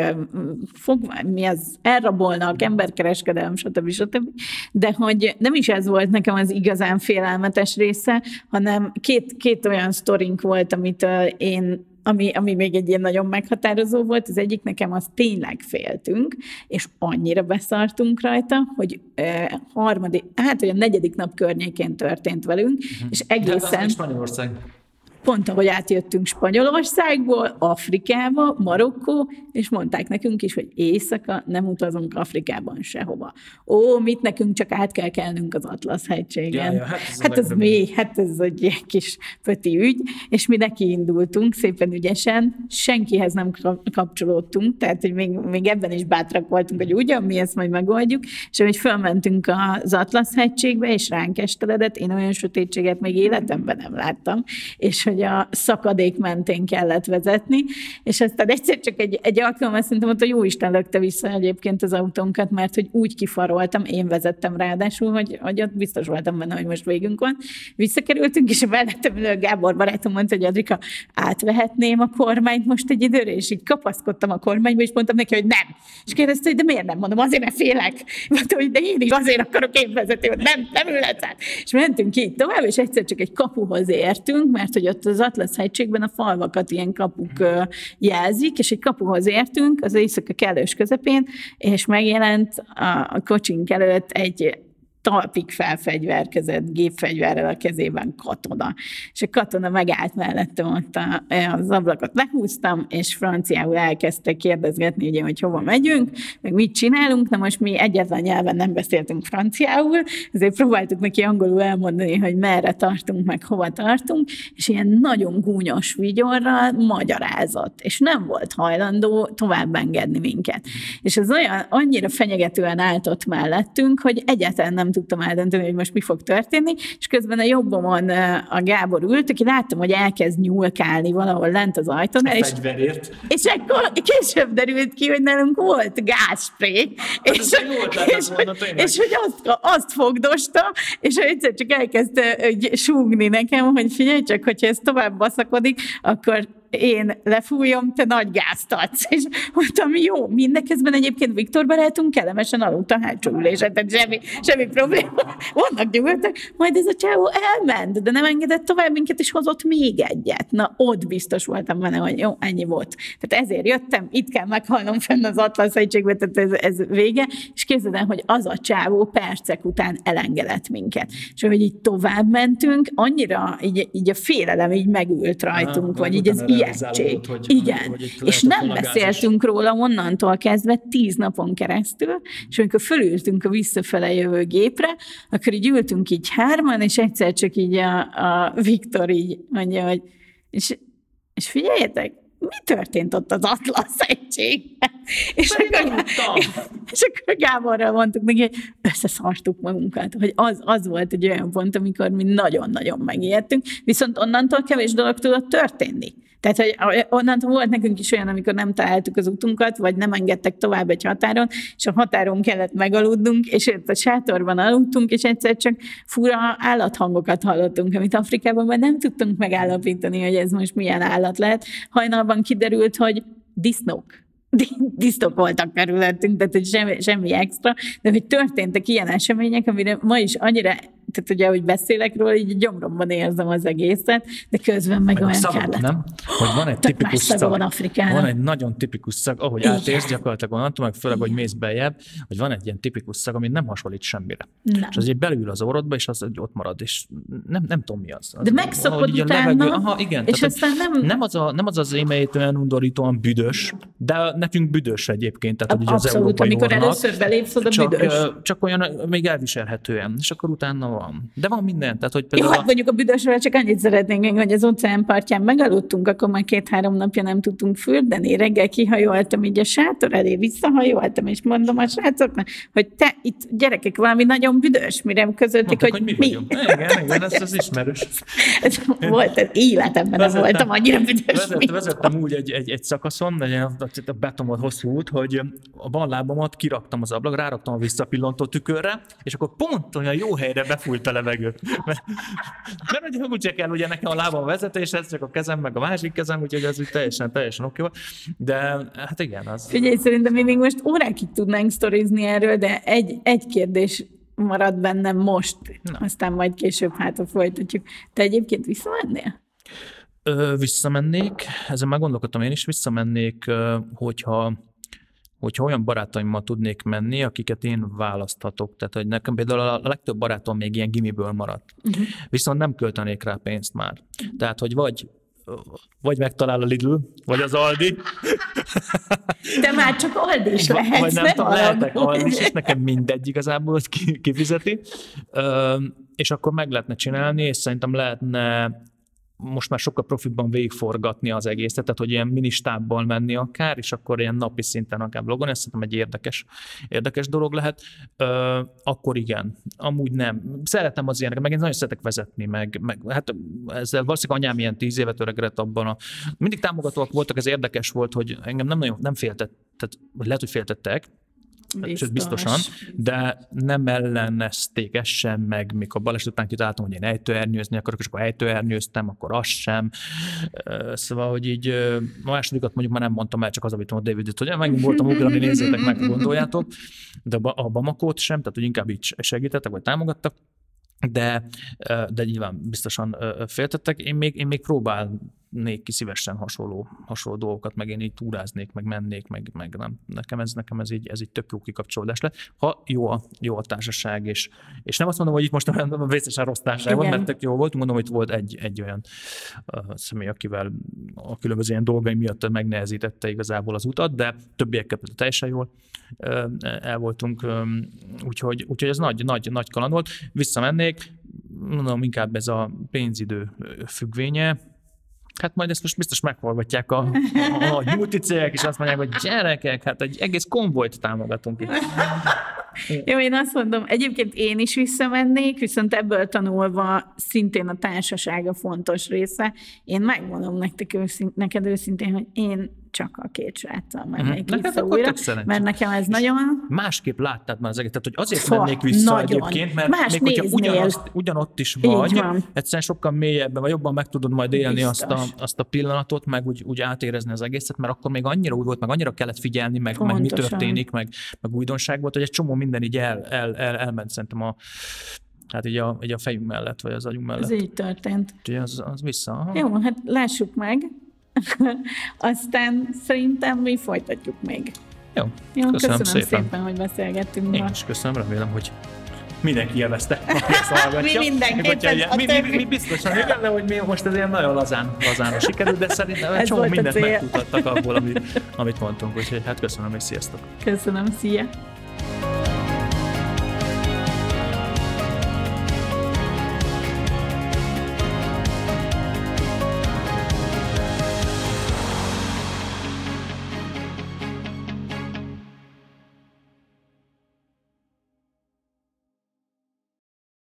fog, mi az, elrabolnak, emberkereskedelem, stb. stb. De hogy nem is ez volt nekem az igazán félelmetes része, hanem két, két olyan sztorink volt, amit én ami, ami még egy ilyen nagyon meghatározó volt, az egyik nekem az tényleg féltünk, és annyira beszartunk rajta, hogy eh, harmadik, hát olyan negyedik nap környékén történt velünk, uh-huh. és egészen... De Spanyolország pont ahogy átjöttünk Spanyolországból, Afrikába, Marokkó, és mondták nekünk is, hogy éjszaka nem utazunk Afrikában sehova. Ó, mit nekünk csak át kell kelnünk az Atlasz hegységen. Ja, ja, hát ez, hát ez mi, hát ez egy kis pöti ügy, és mi neki indultunk szépen ügyesen, senkihez nem kapcsolódtunk, tehát hogy még, még ebben is bátrak voltunk, hogy ugyan mi ezt majd megoldjuk, és hogy fölmentünk az Atlasz hegységbe, és ránk esteledett, én olyan sötétséget még életemben nem láttam, és hogy a szakadék mentén kellett vezetni, és aztán egyszer csak egy, egy alkalommal szerintem ott a jó Isten lökte vissza egyébként az autónkat, mert hogy úgy kifaroltam, én vezettem ráadásul, hogy, hogy ott biztos voltam benne, hogy most végünk van. Visszakerültünk, és a mellettem ülő Gábor barátom mondta, hogy Adrika, átvehetném a kormányt most egy időre, és így kapaszkodtam a kormányba, és mondtam neki, hogy nem. És kérdezte, hogy de miért nem mondom, azért, mert félek. Mondtam, hogy de én is azért akarok én vezetni, hogy nem, nem ülhetsz át. És mentünk így tovább, és egyszer csak egy kapuhoz értünk, mert hogy ott ott az Atlasz hegységben a falvakat ilyen kapuk jelzik, és egy kapuhoz értünk, az éjszaka kellős közepén, és megjelent a kocsink előtt egy talpig felfegyverkezett gépfegyverrel a kezében katona. És a katona megállt mellettem ott a, az ablakot lehúztam, és franciául elkezdte kérdezgetni, ugye, hogy hova megyünk, meg mit csinálunk. Na most mi egyetlen nyelven nem beszéltünk franciául, ezért próbáltuk neki angolul elmondani, hogy merre tartunk, meg hova tartunk, és ilyen nagyon gúnyos vigyorral magyarázott, és nem volt hajlandó tovább engedni minket. És ez olyan, annyira fenyegetően állt ott mellettünk, hogy egyetlen nem tudtam eldönteni, hogy most mi fog történni, és közben a jobbomon a Gábor ült, aki láttam, hogy elkezd nyúlkálni valahol lent az ajtón. És, és akkor később derült ki, hogy nálunk volt gázspré, hát és, és, és, hogy azt, azt fogdosta, és egyszer csak elkezdte súgni nekem, hogy figyelj csak, hogyha ez tovább baszakodik, akkor én lefújom, te nagy gázt adsz. [LAUGHS] És mondtam, jó, mindeközben egyébként Viktor barátunk kellemesen aludt a hátsó ülésen, tehát semmi, semmi probléma. [LAUGHS] Vannak nyugodtak. Majd ez a csávó elment, de nem engedett tovább minket, és hozott még egyet. Na, ott biztos voltam benne, hogy jó, ennyi volt. Tehát ezért jöttem, itt kell meghalnom fenn az Atlasz egységbe, tehát ez, ez vége, és képzeld el, hogy az a csávó percek után elengedett minket. És hogy így tovább mentünk, annyira így, így a félelem így megült rajtunk, Na, vagy így az ijegység. Hogy, Igen, hogy és nem beszéltünk róla onnantól kezdve tíz napon keresztül, és amikor fölültünk a visszafele jövő gépre, akkor így ültünk így hárman, és egyszer csak így a, a Viktor így mondja, hogy és, és figyeljetek, mi történt ott az Atlasz egységben? És akkor, és akkor Gáborral mondtuk neki, hogy összeszartuk magunkat, hogy az, az volt egy olyan pont, amikor mi nagyon-nagyon megijedtünk, viszont onnantól kevés dolog tudott történni. Tehát, hogy onnantól volt nekünk is olyan, amikor nem találtuk az utunkat, vagy nem engedtek tovább egy határon, és a határon kellett megaludnunk, és a sátorban aludtunk, és egyszer csak fura állathangokat hallottunk, amit Afrikában már nem tudtunk megállapítani, hogy ez most milyen állat lehet. Hajnalban kiderült, hogy disznók disztok voltak körülöttünk, tehát hogy semmi, semmi extra, de hogy történtek ilyen események, amire ma is annyira tehát ugye, hogy beszélek róla, így gyomromban érzem az egészet, de közben meg, olyan szavak, kellett. nem? Hogy van egy Tök tipikus szag, van. Van egy nagyon tipikus szag, ahogy Igen. átérsz gyakorlatilag onnantól, meg főleg, hogy mész beljebb, hogy van egy ilyen tipikus szag, ami nem hasonlít semmire. Nem. És az így belül az orrodba, és az ott marad, és nem, nem tudom mi az. az de megszokod utána, levegő, aha, igen, és aztán nem... Nem az, a, nem az az émeit olyan undorítóan büdös, de nekünk büdös egyébként, tehát hogy az Abszolút, amikor először belépsz oda csak, büdös. Csak olyan még elviselhetően, és akkor utána van. De van minden. Tehát, hogy például Jó, hát mondjuk a büdösről csak annyit szeretnénk, hogy az óceán partján megaludtunk, akkor már két-három napja nem tudtunk fürdeni. Reggel kihajoltam így a sátor elé, visszahajoltam, és mondom a srácoknak, hogy te itt gyerekek valami nagyon büdös, mire közöltik, hogy, hogy mi. mi? Igen, igen, ez az ismerős. ez volt, ez életemben vezettem, nem voltam annyira büdös. Vezet, vezettem úgy egy, egy, egy szakaszon, egy, a beton hosszú út, hogy a bal lábamat kiraktam az ablak, ráraktam a visszapillantó tükörre, és akkor pont olyan jó helyre befújt a levegő. Mert, mert hogy úgy kell ugye nekem a lábam vezetés, ez csak a kezem, meg a másik kezem, úgyhogy ez úgy teljesen, teljesen oké volt. De hát igen, az... Figyelj, szerintem mi még most órákig tudnánk sztorizni erről, de egy, egy kérdés marad bennem most, Na. aztán majd később hát folytatjuk. Te egyébként visszamennél? Ö, visszamennék, ezen már gondolkodtam én is, visszamennék, hogyha hogyha olyan barátaimmal tudnék menni, akiket én választhatok. Tehát, hogy nekem például a legtöbb barátom még ilyen gimiből maradt. Uh-huh. Viszont nem költenék rá pénzt már. Tehát, hogy vagy vagy megtalál a Lidl, vagy az Aldi. Te már csak Aldi is lehetsz, Vagy nem, nem lehetek Aldi is, és nekem mindegy igazából, hogy ki, kifizeti. Ö, és akkor meg lehetne csinálni, és szerintem lehetne most már sokkal profibban végigforgatni az egészet, tehát hogy ilyen ministábbal menni akár, és akkor ilyen napi szinten akár blogon, ez szerintem egy érdekes, érdekes dolog lehet. Ö, akkor igen, amúgy nem. Szeretem az ilyeneket, meg én nagyon szeretek vezetni, meg, meg hát ezzel valószínűleg anyám ilyen tíz évet öregedett abban a... Mindig támogatóak voltak, ez érdekes volt, hogy engem nem nagyon nem féltett, tehát lehet, hogy féltettek, Biztos. sőt biztosan, de nem ellenezték ezt sem, meg mikor baleset után kitaláltam, hogy én ejtőernyőzni akarok, és akkor ejtőernyőztem, akkor az sem. Szóval, hogy így a másodikat mondjuk már nem mondtam el, csak az, amit mondta David, hogy megint voltam ugrani, nézzétek meg, gondoljátok, de a Bamakót sem, tehát hogy inkább így segítettek, vagy támogattak, de, de nyilván biztosan féltettek. Én még, én még próbálnék ki szívesen hasonló, hasonló dolgokat, meg én így túráznék, meg mennék, meg, meg nem. Nekem ez, nekem ez így, ez így tök jó kikapcsolódás lett. Ha jó a, jó a társaság, és, és nem azt mondom, hogy itt most a vészesen rossz társaság van, mert tök jó volt, mondom, hogy volt egy, egy olyan uh, személy, akivel a különböző ilyen dolgai miatt megnehezítette igazából az utat, de többiekkel teljesen jól uh, el voltunk, um, úgyhogy, úgyhogy ez nagy, nagy, nagy kaland volt. Visszamennék, mondom, inkább ez a pénzidő függvénye, Hát majd ezt most biztos meghallgatják a, a, a multicégek, és azt mondják, hogy gyerekek, hát egy egész konvojt támogatunk itt. Jó, én azt mondom, egyébként én is visszamennék, viszont ebből tanulva szintén a társaság a fontos része. Én megmondom nektek őszint, neked őszintén, hogy én csak a két sráccal mennék uh-huh. vissza újra, mert nekem ez és nagyon... Másképp láttad már az egész, tehát hogy azért Fa, mennék vissza nagyon. egyébként, mert Más még hogyha ugyanazt, ugyanott is vagy, egyszerűen sokkal mélyebben, vagy jobban meg tudod majd élni azt a, azt a pillanatot, meg úgy, úgy átérezni az egészet, mert akkor még annyira úgy volt, meg annyira kellett figyelni, meg, meg mi történik, meg, meg újdonság volt, hogy egy csomó minden így el, el, el, elment szerintem a Hát így a, így a fejünk mellett, vagy az agyunk mellett. Ez így történt. Úgyhogy az, az vissza. Aha. Jó, hát lássuk meg. [LAUGHS] Aztán szerintem mi folytatjuk még. Jó, Jó köszönöm, köszönöm szépen. szépen, hogy beszélgettünk. Én is köszönöm, remélem, hogy mindenki élvezte, aki ezt [LAUGHS] hallgatja. mi mindenképpen. Mi, mi, mi, mi, biztosan, igen, de hogy mi most ez ilyen nagyon lazán, lazán sikerült, de szerintem egy csomó mindent megtudhattak abból, amit, amit mondtunk, úgyhogy hát köszönöm, és sziasztok. Köszönöm, szia.